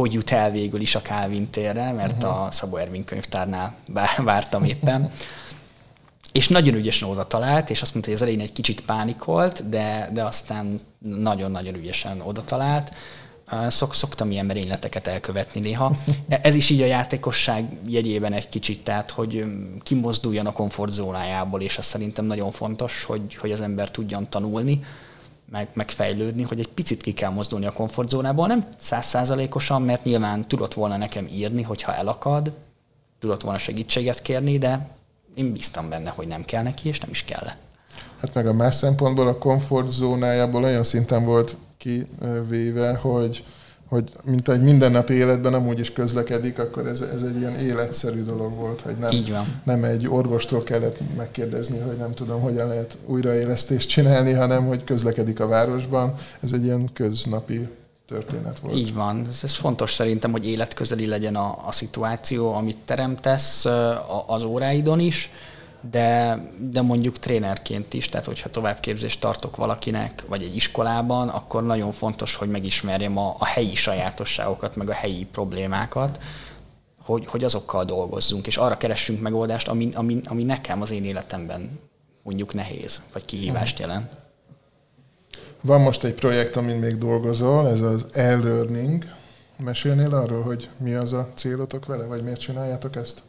hogy jut el végül is a Calvin térre, mert uh-huh. a Szabó Ervin könyvtárnál vártam éppen. és nagyon ügyesen oda talált, és azt mondta, hogy az elején egy kicsit pánikolt, de, de aztán nagyon-nagyon ügyesen oda talált. Szok, szoktam ilyen merényleteket elkövetni néha. Ez is így a játékosság jegyében egy kicsit, tehát hogy kimozduljon a komfortzónájából, és ez szerintem nagyon fontos, hogy, hogy az ember tudjon tanulni, meg, megfejlődni, hogy egy picit ki kell mozdulni a komfortzónából, nem százszázalékosan, mert nyilván tudott volna nekem írni, hogyha elakad, tudott volna segítséget kérni, de én bíztam benne, hogy nem kell neki, és nem is kell. Hát meg a más szempontból a komfortzónájából olyan szinten volt kivéve, hogy, hogy mint egy mindennapi életben amúgy is közlekedik, akkor ez, ez egy ilyen életszerű dolog volt, hogy nem, Így van. nem egy orvostól kellett megkérdezni, hogy nem tudom, hogyan lehet újraélesztést csinálni, hanem hogy közlekedik a városban. Ez egy ilyen köznapi történet volt. Így van. Ez, ez fontos szerintem, hogy életközeli legyen a, a szituáció, amit teremtesz az óráidon is, de, de mondjuk trénerként is, tehát hogyha továbbképzést tartok valakinek, vagy egy iskolában, akkor nagyon fontos, hogy megismerjem a, a helyi sajátosságokat, meg a helyi problémákat, hogy, hogy azokkal dolgozzunk, és arra keressünk megoldást, ami, ami, ami nekem az én életemben mondjuk nehéz, vagy kihívást mhm. jelent. Van most egy projekt, amin még dolgozol, ez az e-learning. Mesélnél arról, hogy mi az a célotok vele, vagy miért csináljátok ezt?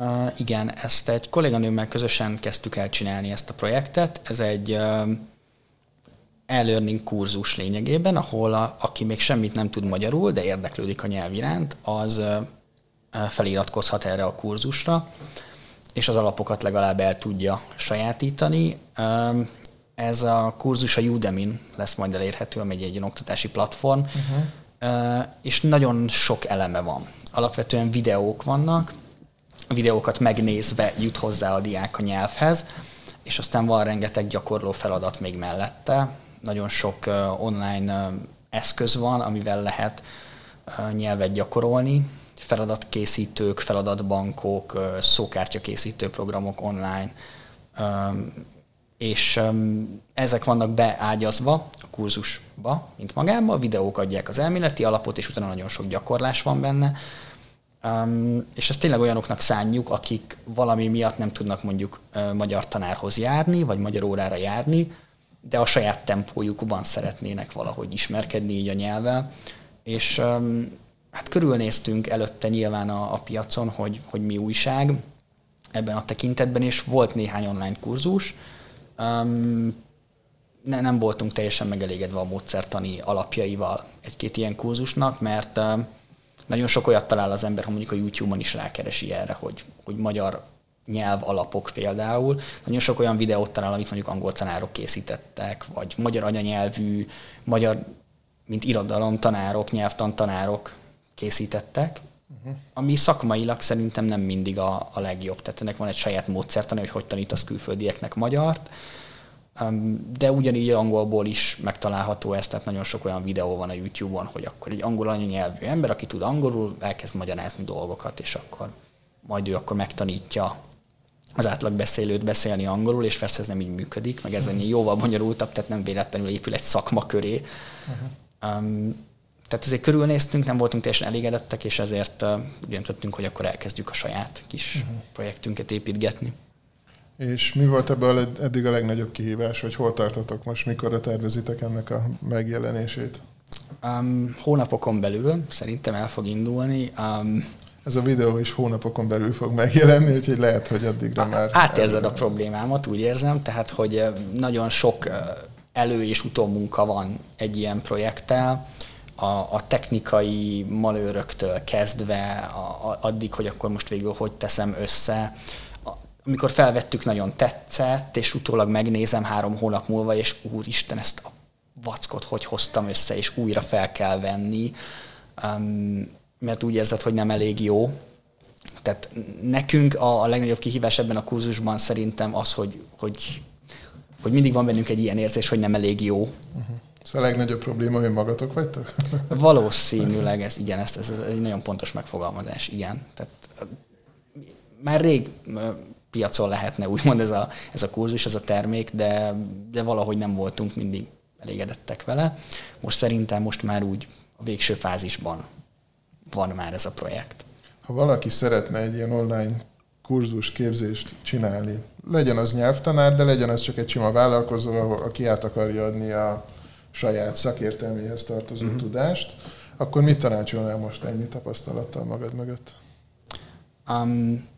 Uh, igen, ezt egy kolléganőmmel közösen kezdtük el csinálni ezt a projektet. Ez egy uh, e-learning kurzus lényegében, ahol a, aki még semmit nem tud magyarul, de érdeklődik a nyelv iránt, az uh, feliratkozhat erre a kurzusra, és az alapokat legalább el tudja sajátítani. Uh, ez a kurzus a Udemy-n lesz majd elérhető, ami egy, egy oktatási platform, uh-huh. és nagyon sok eleme van. Alapvetően videók vannak, videókat megnézve jut hozzá a diák a nyelvhez, és aztán van rengeteg gyakorló feladat még mellette. Nagyon sok online eszköz van, amivel lehet nyelvet gyakorolni. Feladatkészítők, feladatbankok, szókártyakészítő programok online, és ezek vannak beágyazva a kurzusba, mint magába, a videók adják az elméleti alapot, és utána nagyon sok gyakorlás van benne, Um, és ezt tényleg olyanoknak szánjuk, akik valami miatt nem tudnak mondjuk uh, magyar tanárhoz járni, vagy magyar órára járni, de a saját tempójukban szeretnének valahogy ismerkedni így a nyelvvel. És um, hát körülnéztünk előtte nyilván a, a piacon, hogy, hogy mi újság ebben a tekintetben, és volt néhány online kurzus. Um, ne, nem voltunk teljesen megelégedve a módszertani alapjaival egy-két ilyen kurzusnak, mert uh, nagyon sok olyat talál az ember, ha mondjuk a YouTube-on is rákeresi erre, hogy, hogy magyar nyelv alapok például. Nagyon sok olyan videót talál, amit mondjuk angol tanárok készítettek, vagy magyar anyanyelvű, magyar, mint irodalom tanárok, nyelvtan tanárok készítettek, uh-huh. ami szakmailag szerintem nem mindig a, a legjobb. Tehát ennek van egy saját módszertan, hogy hogy tanítasz külföldieknek magyart, de ugyanígy angolból is megtalálható ez, tehát nagyon sok olyan videó van a YouTube-on, hogy akkor egy angol anyanyelvű ember, aki tud angolul, elkezd magyarázni dolgokat, és akkor majd ő akkor megtanítja az átlagbeszélőt beszélni angolul, és persze ez nem így működik, meg ez uh-huh. jóval bonyolultabb, tehát nem véletlenül épül egy szakma köré. Uh-huh. Um, tehát ezért körülnéztünk, nem voltunk teljesen elégedettek, és ezért uh, döntöttünk, hogy akkor elkezdjük a saját kis uh-huh. projektünket építgetni. És mi volt ebből eddig a legnagyobb kihívás, vagy hol tartotok most, mikor tervezitek ennek a megjelenését? Um, hónapokon belül szerintem el fog indulni. Um, Ez a videó is hónapokon belül fog megjelenni, úgyhogy lehet, hogy addigra már... Átérzed a problémámat, úgy érzem, tehát, hogy nagyon sok elő- és utómunka van egy ilyen projekttel, a, a technikai manőröktől kezdve, a, a, addig, hogy akkor most végül hogy teszem össze. Amikor felvettük, nagyon tetszett, és utólag megnézem három hónap múlva, és úristen, ezt a vackot hogy hoztam össze, és újra fel kell venni, mert úgy érzed, hogy nem elég jó. Tehát nekünk a, a legnagyobb kihívás ebben a kurzusban szerintem az, hogy, hogy, hogy mindig van bennünk egy ilyen érzés, hogy nem elég jó. Uh-huh. Szóval a legnagyobb probléma, hogy magatok vagytok? Valószínűleg ez, igen, ez, ez, ez egy nagyon pontos megfogalmazás, igen. Tehát már rég piacon lehetne úgymond ez a, ez a kurzus, ez a termék, de, de valahogy nem voltunk mindig elégedettek vele. Most szerintem most már úgy a végső fázisban van már ez a projekt. Ha valaki szeretne egy ilyen online kurzus képzést csinálni, legyen az nyelvtanár, de legyen az csak egy sima vállalkozó, aki át akarja adni a saját szakértelméhez tartozó uh-huh. tudást, akkor mit tanácsolnál most ennyi tapasztalattal magad mögött? Um,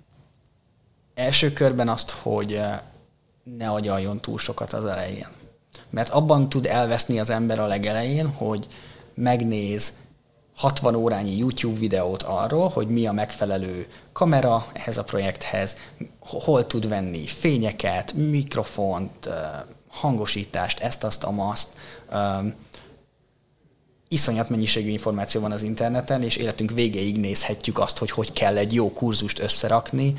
első körben azt, hogy eh, ne agyaljon túl sokat az elején. Mert abban tud elveszni az ember a legelején, hogy megnéz 60 órányi YouTube videót arról, hogy mi a megfelelő kamera ehhez a projekthez, hol tud venni fényeket, mikrofont, eh, hangosítást, ezt, azt, amazt. Um, iszonyat mennyiségű információ van az interneten, és életünk végéig nézhetjük azt, hogy hogy kell egy jó kurzust összerakni,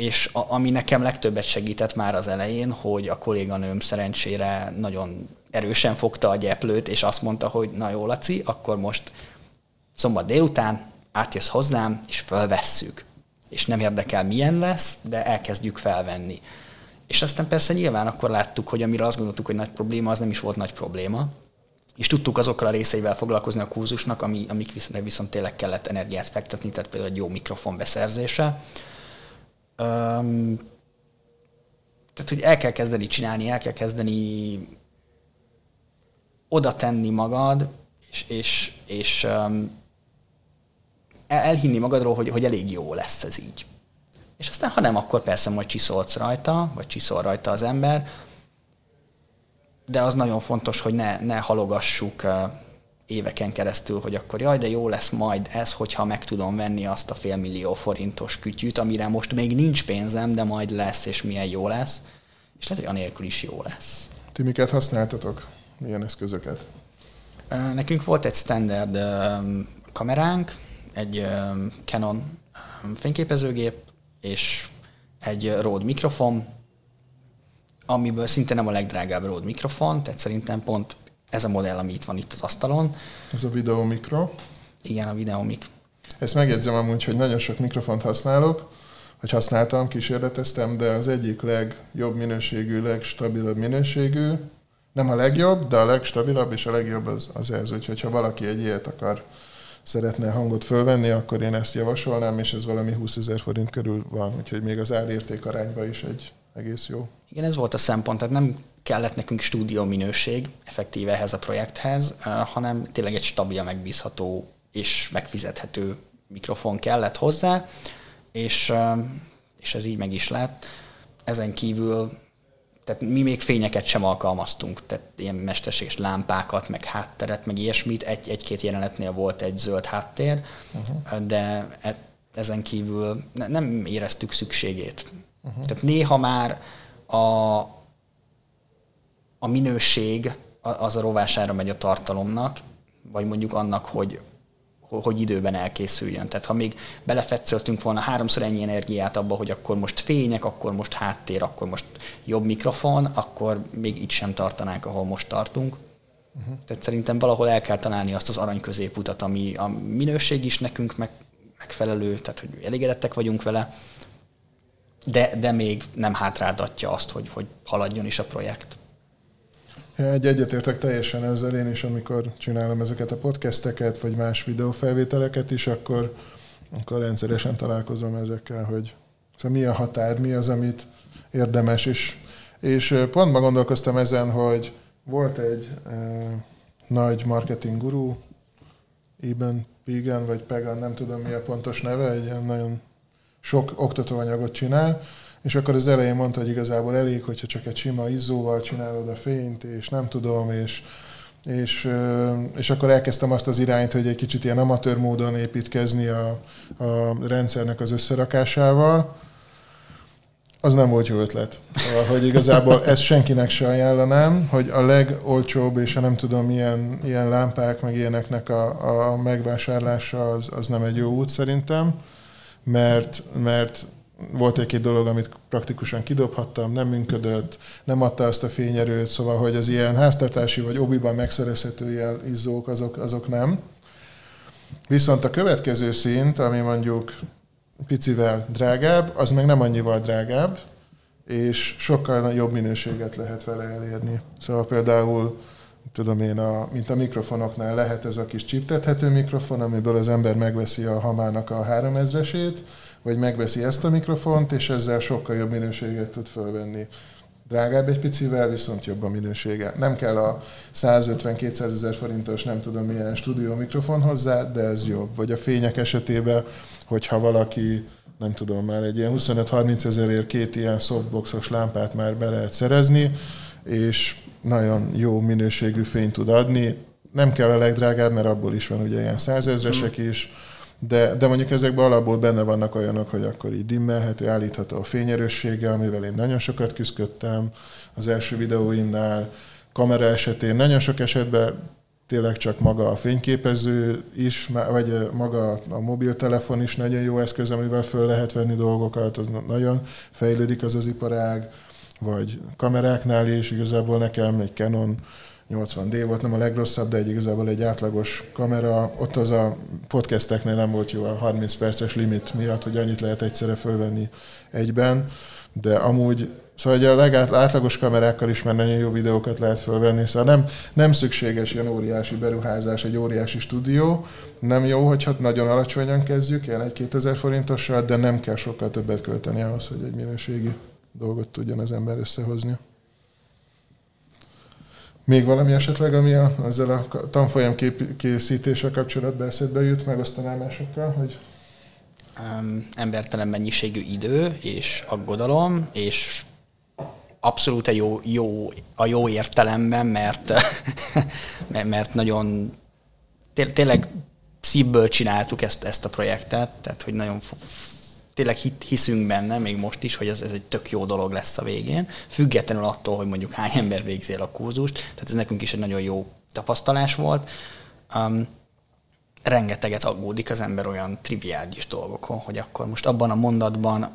és a, ami nekem legtöbbet segített már az elején, hogy a kolléganőm szerencsére nagyon erősen fogta a gyeplőt, és azt mondta, hogy na jó, Laci, akkor most szombat délután átjössz hozzám, és fölvesszük. És nem érdekel, milyen lesz, de elkezdjük felvenni. És aztán persze nyilván akkor láttuk, hogy amire azt gondoltuk, hogy nagy probléma, az nem is volt nagy probléma. És tudtuk azokkal a részeivel foglalkozni a kurzusnak, ami, amik viszont, viszont tényleg kellett energiát fektetni, tehát például egy jó mikrofon beszerzése. Um, tehát, hogy el kell kezdeni csinálni, el kell kezdeni oda tenni magad, és, és, és um, elhinni magadról, hogy, hogy elég jó lesz ez így. És aztán, ha nem, akkor persze majd csiszolsz rajta, vagy csiszol rajta az ember, de az nagyon fontos, hogy ne, ne halogassuk éveken keresztül, hogy akkor jaj, de jó lesz majd ez, hogyha meg tudom venni azt a félmillió forintos kütyűt, amire most még nincs pénzem, de majd lesz, és milyen jó lesz. És lehet, hogy anélkül is jó lesz. Ti miket használtatok? Milyen eszközöket? Nekünk volt egy standard kameránk, egy Canon fényképezőgép, és egy Rode mikrofon, amiből szinte nem a legdrágább Rode mikrofon, tehát szerintem pont ez a modell, ami itt van itt az asztalon. Ez a videó mikro. Igen, a videó mik. Ezt megjegyzem amúgy, hogy nagyon sok mikrofont használok, hogy használtam, kísérleteztem, de az egyik legjobb minőségű, legstabilabb minőségű, nem a legjobb, de a legstabilabb és a legjobb az, az ez. Úgyhogy ha valaki egy ilyet akar szeretne hangot fölvenni, akkor én ezt javasolnám, és ez valami 20 ezer forint körül van, úgyhogy még az árérték arányban is egy egész jó. Igen, ez volt a szempont, tehát nem kellett nekünk stúdió minőség effektíve ehhez a projekthez, hanem tényleg egy stabil, megbízható és megfizethető mikrofon kellett hozzá, és, és ez így meg is lett. Ezen kívül tehát mi még fényeket sem alkalmaztunk, tehát ilyen mesterséges lámpákat, meg hátteret, meg ilyesmit. Egy, egy-két jelenetnél volt egy zöld háttér, uh-huh. de e, ezen kívül ne, nem éreztük szükségét. Uh-huh. Tehát néha már a, a minőség az a rovására megy a tartalomnak, vagy mondjuk annak, hogy hogy időben elkészüljön. Tehát ha még belefetszöltünk volna háromszor ennyi energiát abba, hogy akkor most fények, akkor most háttér, akkor most jobb mikrofon, akkor még itt sem tartanánk, ahol most tartunk. Uh-huh. Tehát szerintem valahol el kell találni azt az arany középutat, ami a minőség is nekünk meg, megfelelő, tehát hogy elégedettek vagyunk vele, de, de még nem hátrádatja azt, hogy, hogy haladjon is a projekt. Egy egyetértek teljesen ezzel én is, amikor csinálom ezeket a podcasteket, vagy más videófelvételeket is, akkor, akkor rendszeresen találkozom ezekkel, hogy szóval mi a határ, mi az, amit érdemes. És, és pont ma gondolkoztam ezen, hogy volt egy e, nagy marketing guru, Eben Pigan, vagy Pegan, nem tudom mi a pontos neve, egy ilyen nagyon sok oktatóanyagot csinál, és akkor az elején mondta, hogy igazából elég, hogyha csak egy sima izzóval csinálod a fényt, és nem tudom, és, és, és akkor elkezdtem azt az irányt, hogy egy kicsit ilyen amatőr módon építkezni a, a rendszernek az összerakásával, az nem volt jó ötlet. Hogy igazából ezt senkinek se ajánlanám, hogy a legolcsóbb és a nem tudom milyen ilyen lámpák, meg ilyeneknek a, a megvásárlása az, az nem egy jó út szerintem, mert, mert volt egy-két dolog, amit praktikusan kidobhattam, nem működött, nem adta azt a fényerőt, szóval, hogy az ilyen háztartási vagy obiban megszerezhető ilyen izzók, azok, azok nem. Viszont a következő szint, ami mondjuk picivel drágább, az meg nem annyival drágább, és sokkal jobb minőséget lehet vele elérni. Szóval például, tudom én, a, mint a mikrofonoknál lehet ez a kis csiptethető mikrofon, amiből az ember megveszi a hamának a 3000-esét, vagy megveszi ezt a mikrofont, és ezzel sokkal jobb minőséget tud fölvenni. Drágább egy picivel, viszont jobb a minősége. Nem kell a 150-200 ezer forintos, nem tudom milyen stúdió mikrofon hozzá, de ez jobb. Vagy a fények esetében hogyha valaki nem tudom, már egy ilyen 25-30 ezerért két ilyen softboxos lámpát már be lehet szerezni, és nagyon jó minőségű fényt tud adni. Nem kell a legdrágább, mert abból is van ugye ilyen százezresek mm. is, de, de mondjuk ezekben alapból benne vannak olyanok, hogy akkor így dimmelhető, állítható a fényerőssége, amivel én nagyon sokat küzdöttem az első videóimnál, kamera esetén. Nagyon sok esetben tényleg csak maga a fényképező is, vagy maga a mobiltelefon is nagyon jó eszköz, amivel föl lehet venni dolgokat, az nagyon fejlődik az az iparág, vagy kameráknál is, igazából nekem egy Canon 80D volt, nem a legrosszabb, de egy igazából egy átlagos kamera. Ott az a podcasteknél nem volt jó a 30 perces limit miatt, hogy annyit lehet egyszerre fölvenni egyben, de amúgy Szóval ugye a legátlagos kamerákkal is már nagyon jó videókat lehet fölvenni, szóval nem, nem szükséges ilyen óriási beruházás, egy óriási stúdió. Nem jó, hogyha nagyon alacsonyan kezdjük, ilyen egy 2000 forintossal, de nem kell sokkal többet költeni ahhoz, hogy egy minőségi dolgot tudjon az ember összehozni. Még valami esetleg, ami a, ezzel a tanfolyam kép, készítéssel kapcsolatban eszedbe jut, megosztanál másokkal, hogy um, embertelen mennyiségű idő és aggodalom, és abszolút a jó, jó, a jó értelemben, mert, mert nagyon tényleg szívből csináltuk ezt, ezt a projektet, tehát hogy nagyon tényleg hiszünk benne, még most is, hogy ez, ez egy tök jó dolog lesz a végén, függetlenül attól, hogy mondjuk hány ember végzi el a kurzust, tehát ez nekünk is egy nagyon jó tapasztalás volt. Um, rengeteget aggódik az ember olyan triviális dolgokon, hogy akkor most abban a mondatban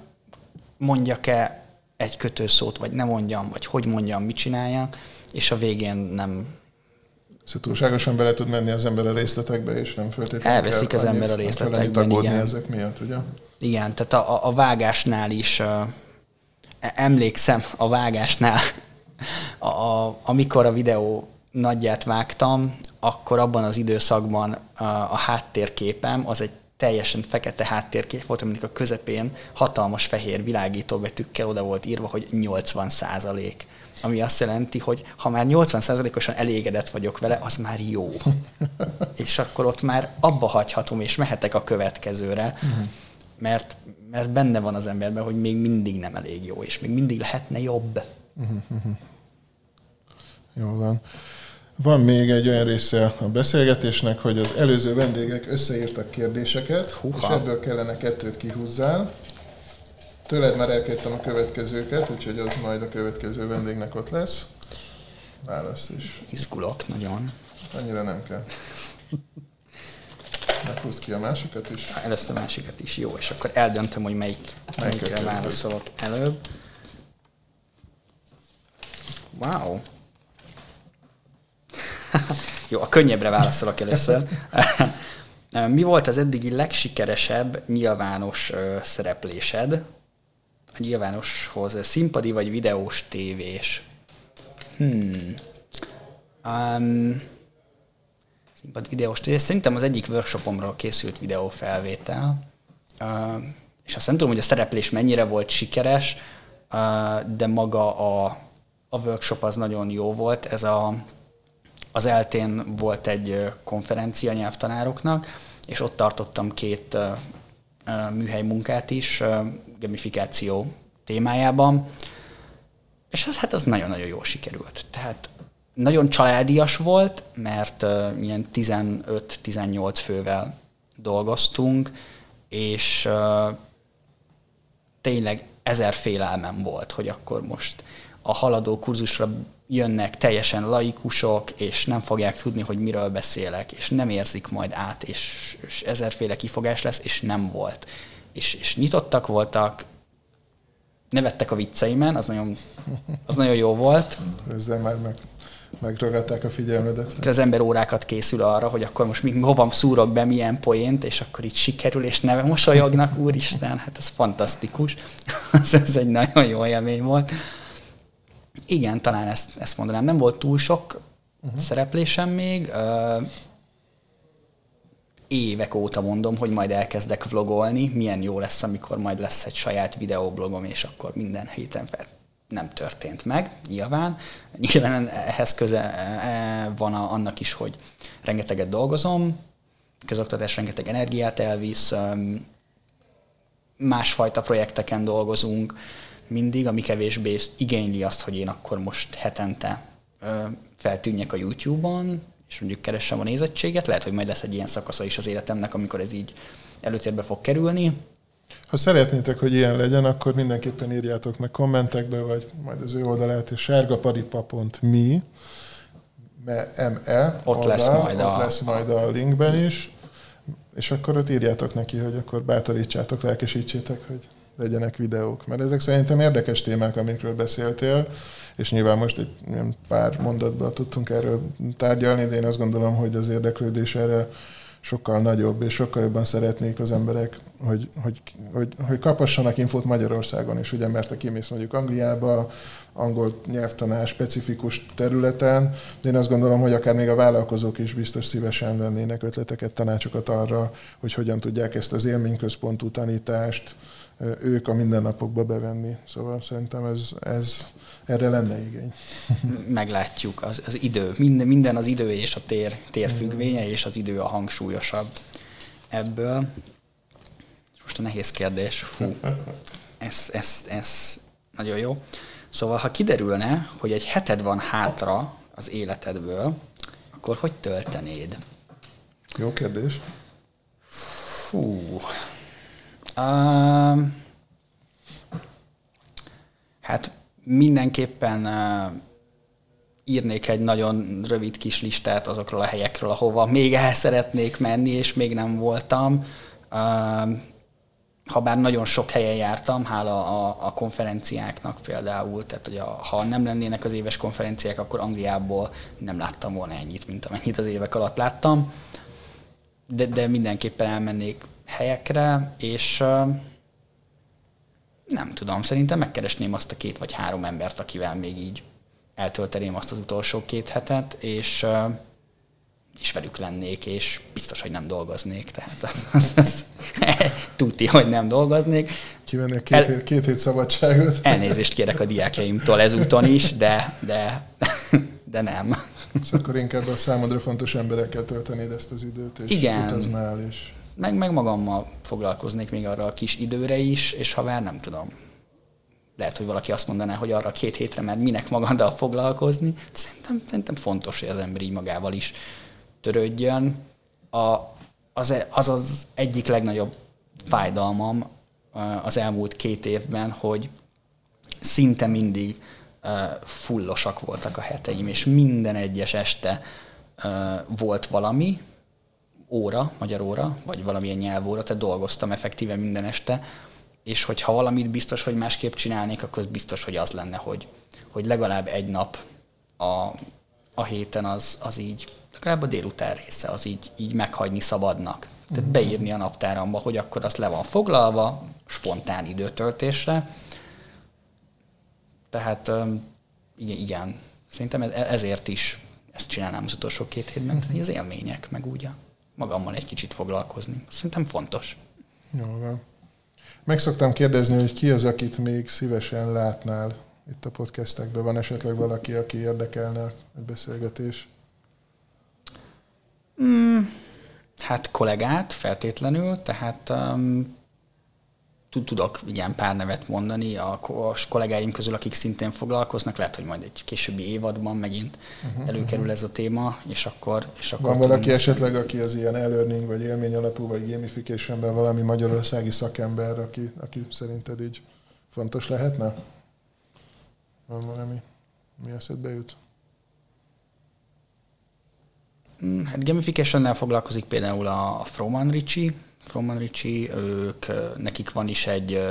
mondjak-e egy kötőszót, vagy nem mondjam, vagy hogy mondjam, mit csináljak, és a végén nem... Szóval túlságosan bele tud menni az ember a részletekbe, és nem feltétlenül Elveszik az ember a részletekben, igen. ezek miatt, ugye? Igen, tehát a, a vágásnál is uh, emlékszem a vágásnál, a, a, amikor a videó nagyját vágtam, akkor abban az időszakban a, a háttérképem az egy teljesen fekete háttérkép volt, aminek a közepén hatalmas fehér világító betűkkel oda volt írva, hogy 80 százalék. Ami azt jelenti, hogy ha már 80 százalékosan elégedett vagyok vele, az már jó. és akkor ott már abba hagyhatom, és mehetek a következőre, uh-huh. Mert, mert benne van az emberben, hogy még mindig nem elég jó, és még mindig lehetne jobb. Uh-huh. Jó van. Van még egy olyan része a beszélgetésnek, hogy az előző vendégek összeírtak kérdéseket, Húha. és ebből kellene kettőt kihúzzál. Tőled már elkértem a következőket, úgyhogy az majd a következő vendégnek ott lesz. Válasz is. Izgulok nagyon. Annyira nem kell. Meghúzd ki a másikat is. Először a másikat is, jó, és akkor eldöntöm, hogy melyik, melyikre válaszolok előbb. Wow. Jó, a könnyebbre válaszolok először. Mi volt az eddigi legsikeresebb nyilvános szereplésed? A nyilvánoshoz színpadi vagy videós tévés? Hmm. Um, színpad videós tévés. Szerintem az egyik workshopomról készült videófelvétel. És azt nem tudom, hogy a szereplés mennyire volt sikeres, de maga a, a workshop az nagyon jó volt. Ez a az eltén volt egy konferencia nyelvtanároknak, és ott tartottam két műhely munkát is, gamifikáció témájában, és az, hát az nagyon-nagyon jól sikerült. Tehát nagyon családias volt, mert uh, ilyen 15-18 fővel dolgoztunk, és uh, tényleg ezer félelmem volt, hogy akkor most a haladó kurzusra jönnek teljesen laikusok, és nem fogják tudni, hogy miről beszélek, és nem érzik majd át, és, és ezerféle kifogás lesz, és nem volt. És, és nyitottak voltak, nevettek a vicceimen, az nagyon, az nagyon jó volt. Ezzel már meg, megragadták a figyelmedet. Az ember órákat készül arra, hogy akkor most mi, hova szúrok be, milyen poént, és akkor így sikerül, és neve mosolyognak, úristen, hát ez fantasztikus. ez egy nagyon jó élmény volt. Igen, talán ezt, ezt mondanám. Nem volt túl sok uh-huh. szereplésem még. Évek óta mondom, hogy majd elkezdek vlogolni. Milyen jó lesz, amikor majd lesz egy saját videoblogom, és akkor minden héten fel nem történt meg, nyilván. Nyilván ehhez köze e, van annak is, hogy rengeteget dolgozom, közoktatás rengeteg energiát elvisz, másfajta projekteken dolgozunk, mindig, ami kevésbé igényli azt, hogy én akkor most hetente feltűnjek a YouTube-on, és mondjuk keressem a nézettséget. Lehet, hogy majd lesz egy ilyen szakasza is az életemnek, amikor ez így előtérbe fog kerülni. Ha szeretnétek, hogy ilyen legyen, akkor mindenképpen írjátok meg kommentekbe, vagy majd az ő oldalát, és sárgaparipa.mi, me, ott, oldal, lesz majd, ott a... lesz majd a linkben is, és akkor ott írjátok neki, hogy akkor bátorítsátok, lelkesítsétek, hogy legyenek videók. Mert ezek szerintem érdekes témák, amikről beszéltél, és nyilván most egy pár mondatban tudtunk erről tárgyalni, de én azt gondolom, hogy az érdeklődés erre sokkal nagyobb, és sokkal jobban szeretnék az emberek, hogy, hogy, hogy, hogy kapassanak infót Magyarországon is, ugye, mert te kimész mondjuk Angliába, angol nyelvtanás specifikus területen, de én azt gondolom, hogy akár még a vállalkozók is biztos szívesen vennének ötleteket, tanácsokat arra, hogy hogyan tudják ezt az élményközpontú tanítást ők a mindennapokba bevenni. Szóval szerintem ez, ez erre lenne igény. Meglátjuk, az, az idő. Minden, minden az idő és a tér, tér függvénye, és az idő a hangsúlyosabb ebből. Most a nehéz kérdés. Fú, ez, ez, ez nagyon jó. Szóval, ha kiderülne, hogy egy heted van hátra az életedből, akkor hogy töltenéd? Jó kérdés. Fú. Uh, hát mindenképpen írnék egy nagyon rövid kis listát azokról a helyekről, ahova még el szeretnék menni, és még nem voltam. Uh, ha bár nagyon sok helyen jártam, hála a, a konferenciáknak például, tehát hogy a, ha nem lennének az éves konferenciák, akkor Angliából nem láttam volna ennyit, mint amennyit az évek alatt láttam. De, de mindenképpen elmennék helyekre, és nem tudom, szerintem megkeresném azt a két vagy három embert, akivel még így eltölteném azt az utolsó két hetet, és, és velük lennék, és biztos, hogy nem dolgoznék. Tehát az, az, tuti, hogy nem dolgoznék. Kivennék két, El, hét, két hét szabadságot. Elnézést kérek a diákjaimtól ezúton is, de, de, de nem. És akkor inkább a számodra fontos emberekkel töltenéd ezt az időt, és Igen. utaznál, és meg, meg magammal foglalkoznék még arra a kis időre is, és ha már nem tudom, lehet, hogy valaki azt mondaná, hogy arra két hétre, mert minek magaddal foglalkozni. Szerintem, szerintem fontos, hogy az ember így magával is törődjön. A, az, az az egyik legnagyobb fájdalmam az elmúlt két évben, hogy szinte mindig fullosak voltak a heteim, és minden egyes este volt valami, óra, magyar óra, vagy valamilyen nyelvóra, tehát dolgoztam effektíve minden este, és hogyha valamit biztos, hogy másképp csinálnék, akkor az biztos, hogy az lenne, hogy, hogy legalább egy nap a, a héten az, az így, legalább a délután része az így, így meghagyni szabadnak. Tehát mhm. beírni a naptáramba, hogy akkor az le van foglalva, spontán időtöltésre. Tehát igen, igen. szerintem ezért is ezt csinálnám az utolsó két hétben, az élmények, meg úgy a magammal egy kicsit foglalkozni. Szerintem fontos. Jó van. Meg szoktam kérdezni, hogy ki az, akit még szívesen látnál itt a podcastekben. Van esetleg valaki, aki érdekelne a beszélgetés? Mm, hát kollégát feltétlenül, tehát um, tudok igen pár nevet mondani a, a kollégáim közül, akik szintén foglalkoznak, lehet, hogy majd egy későbbi évadban megint uh-huh, előkerül ez a téma, és akkor... És akkor Van valaki esetleg, aki az ilyen e-learning, vagy élmény alapú, vagy gamificationben valami magyarországi szakember, aki, aki szerinted így fontos lehetne? Van valami, mi eszedbe jut? Mm, hát gamification foglalkozik például a Froman Ricci, Froman Ricci, ők, nekik van is egy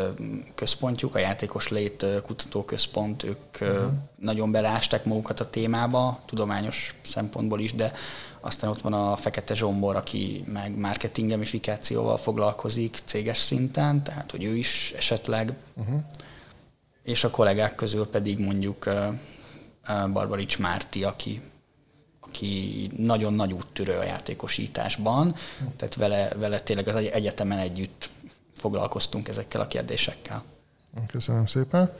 központjuk, a Játékos Lét Kutatóközpont, ők uh-huh. nagyon belásták magukat a témába, tudományos szempontból is, de aztán ott van a Fekete Zsombor, aki meg marketing gamifikációval foglalkozik céges szinten, tehát hogy ő is esetleg, uh-huh. és a kollégák közül pedig mondjuk Barbarics Márti, aki aki nagyon nagy úttörő a játékosításban, tehát vele, vele tényleg az egyetemen együtt foglalkoztunk ezekkel a kérdésekkel. Köszönöm szépen.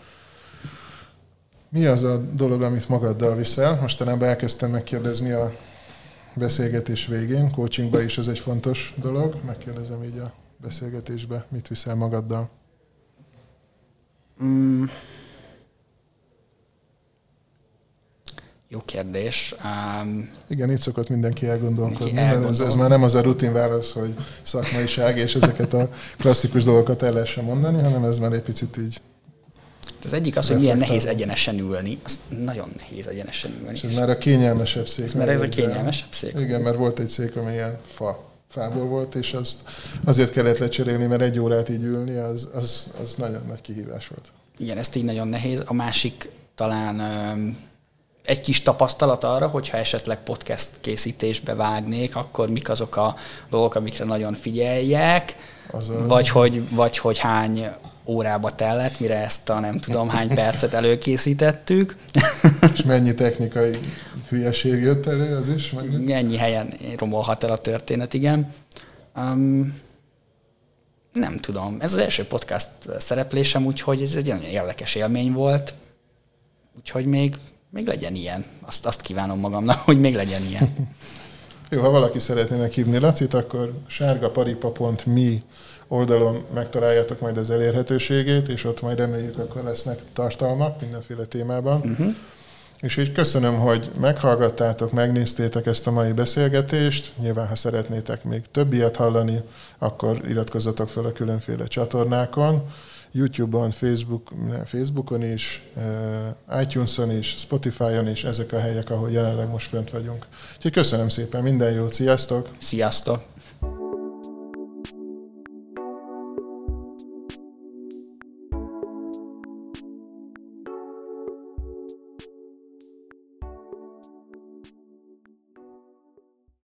Mi az a dolog, amit magaddal viszel? Mostanában elkezdtem megkérdezni a beszélgetés végén, coachingba is ez egy fontos dolog. Megkérdezem így a beszélgetésbe, mit viszel magaddal? Mm, Jó kérdés. Um, Igen, itt szokott mindenki elgondolkodni, mert ez, ez már nem az a rutin válasz, hogy szakmaiság, és ezeket a klasszikus dolgokat el lehessen mondani, hanem ez már egy picit így az egyik az, hogy milyen nehéz egyenesen ülni. Az nagyon nehéz egyenesen ülni. És ez már a kényelmesebb szék. Ez már ez a kényelmesebb szék. Igen, mert volt egy szék, ami ilyen fa, fából volt, és azt azért kellett lecserélni, mert egy órát így ülni, az, az, az nagyon nagy kihívás volt. Igen, ez így nagyon nehéz. A másik talán egy kis tapasztalat arra, hogyha esetleg podcast készítésbe vágnék, akkor mik azok a dolgok, amikre nagyon figyeljek, Azaz. vagy hogy, vagy hogy hány órába tellett, mire ezt a nem tudom hány percet előkészítettük. És mennyi technikai hülyeség jött elő, az is? Meg... Ennyi helyen romolhat el a történet, igen. Um, nem tudom. Ez az első podcast szereplésem, úgyhogy ez egy nagyon érdekes élmény volt. Úgyhogy még még legyen ilyen. Azt, azt kívánom magamnak, hogy még legyen ilyen. Jó, ha valaki szeretnének hívni Lacit, akkor sárgaparipa.mi oldalon megtaláljátok majd az elérhetőségét, és ott majd reméljük, akkor lesznek tartalmak mindenféle témában. Uh-huh. És így köszönöm, hogy meghallgattátok, megnéztétek ezt a mai beszélgetést. Nyilván, ha szeretnétek még több ilyet hallani, akkor iratkozzatok fel a különféle csatornákon. YouTube-on, Facebook, Facebookon is, eh, iTunes-on is, Spotify-on is, ezek a helyek, ahol jelenleg most fönt vagyunk. Úgyhogy köszönöm szépen, minden jót, sziasztok! Sziasztok!